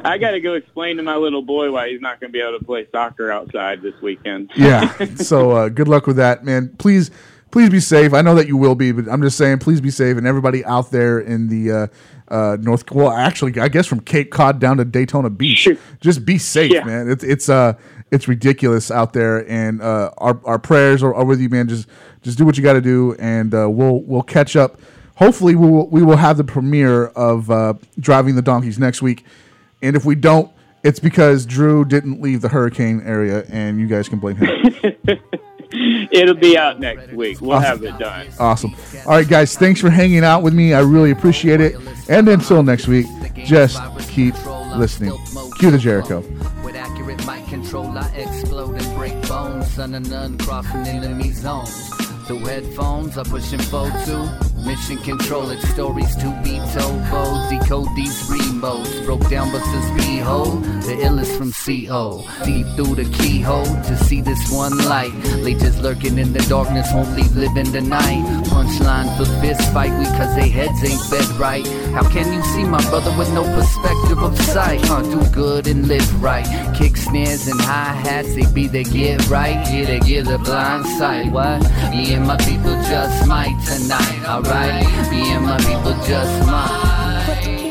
I got to go explain to my little boy why he's not going to be able to play soccer outside this weekend. yeah. So uh, good luck with that, man. Please please be safe. I know that you will be, but I'm just saying, please be safe. And everybody out there in the uh, uh, North, well, actually, I guess from Cape Cod down to Daytona Beach, just be safe, yeah. man. It's it's uh it's ridiculous out there, and uh, our our prayers are, are with you, man. Just just do what you got to do, and uh, we'll we'll catch up. Hopefully, we will we will have the premiere of uh, driving the donkeys next week, and if we don't. It's because Drew didn't leave the hurricane area, and you guys can blame him. It'll be out next week. We'll awesome. have it done. Awesome. All right, guys. Thanks for hanging out with me. I really appreciate it. And until next week, just keep listening. Cue the Jericho. Control, I explode and break bones. Son of none crossing enemy zones. Through headphones, I push info to Mission control, it's stories to be told. Bold, decode these remotes. Broke down Buster's beehole, the illest from CO. Deep through the keyhole to see this one light. Leeches lurking in the darkness, won't leave living the night. Punchline for fist fight, we cause they heads ain't fed right. How can you see my brother with no perspective of sight? Huh, do good and live right. Kick snares and hi hats, they be they get right. Yeah, they get the blind sight. What? Me and my people just might tonight, alright? Me and my people just might.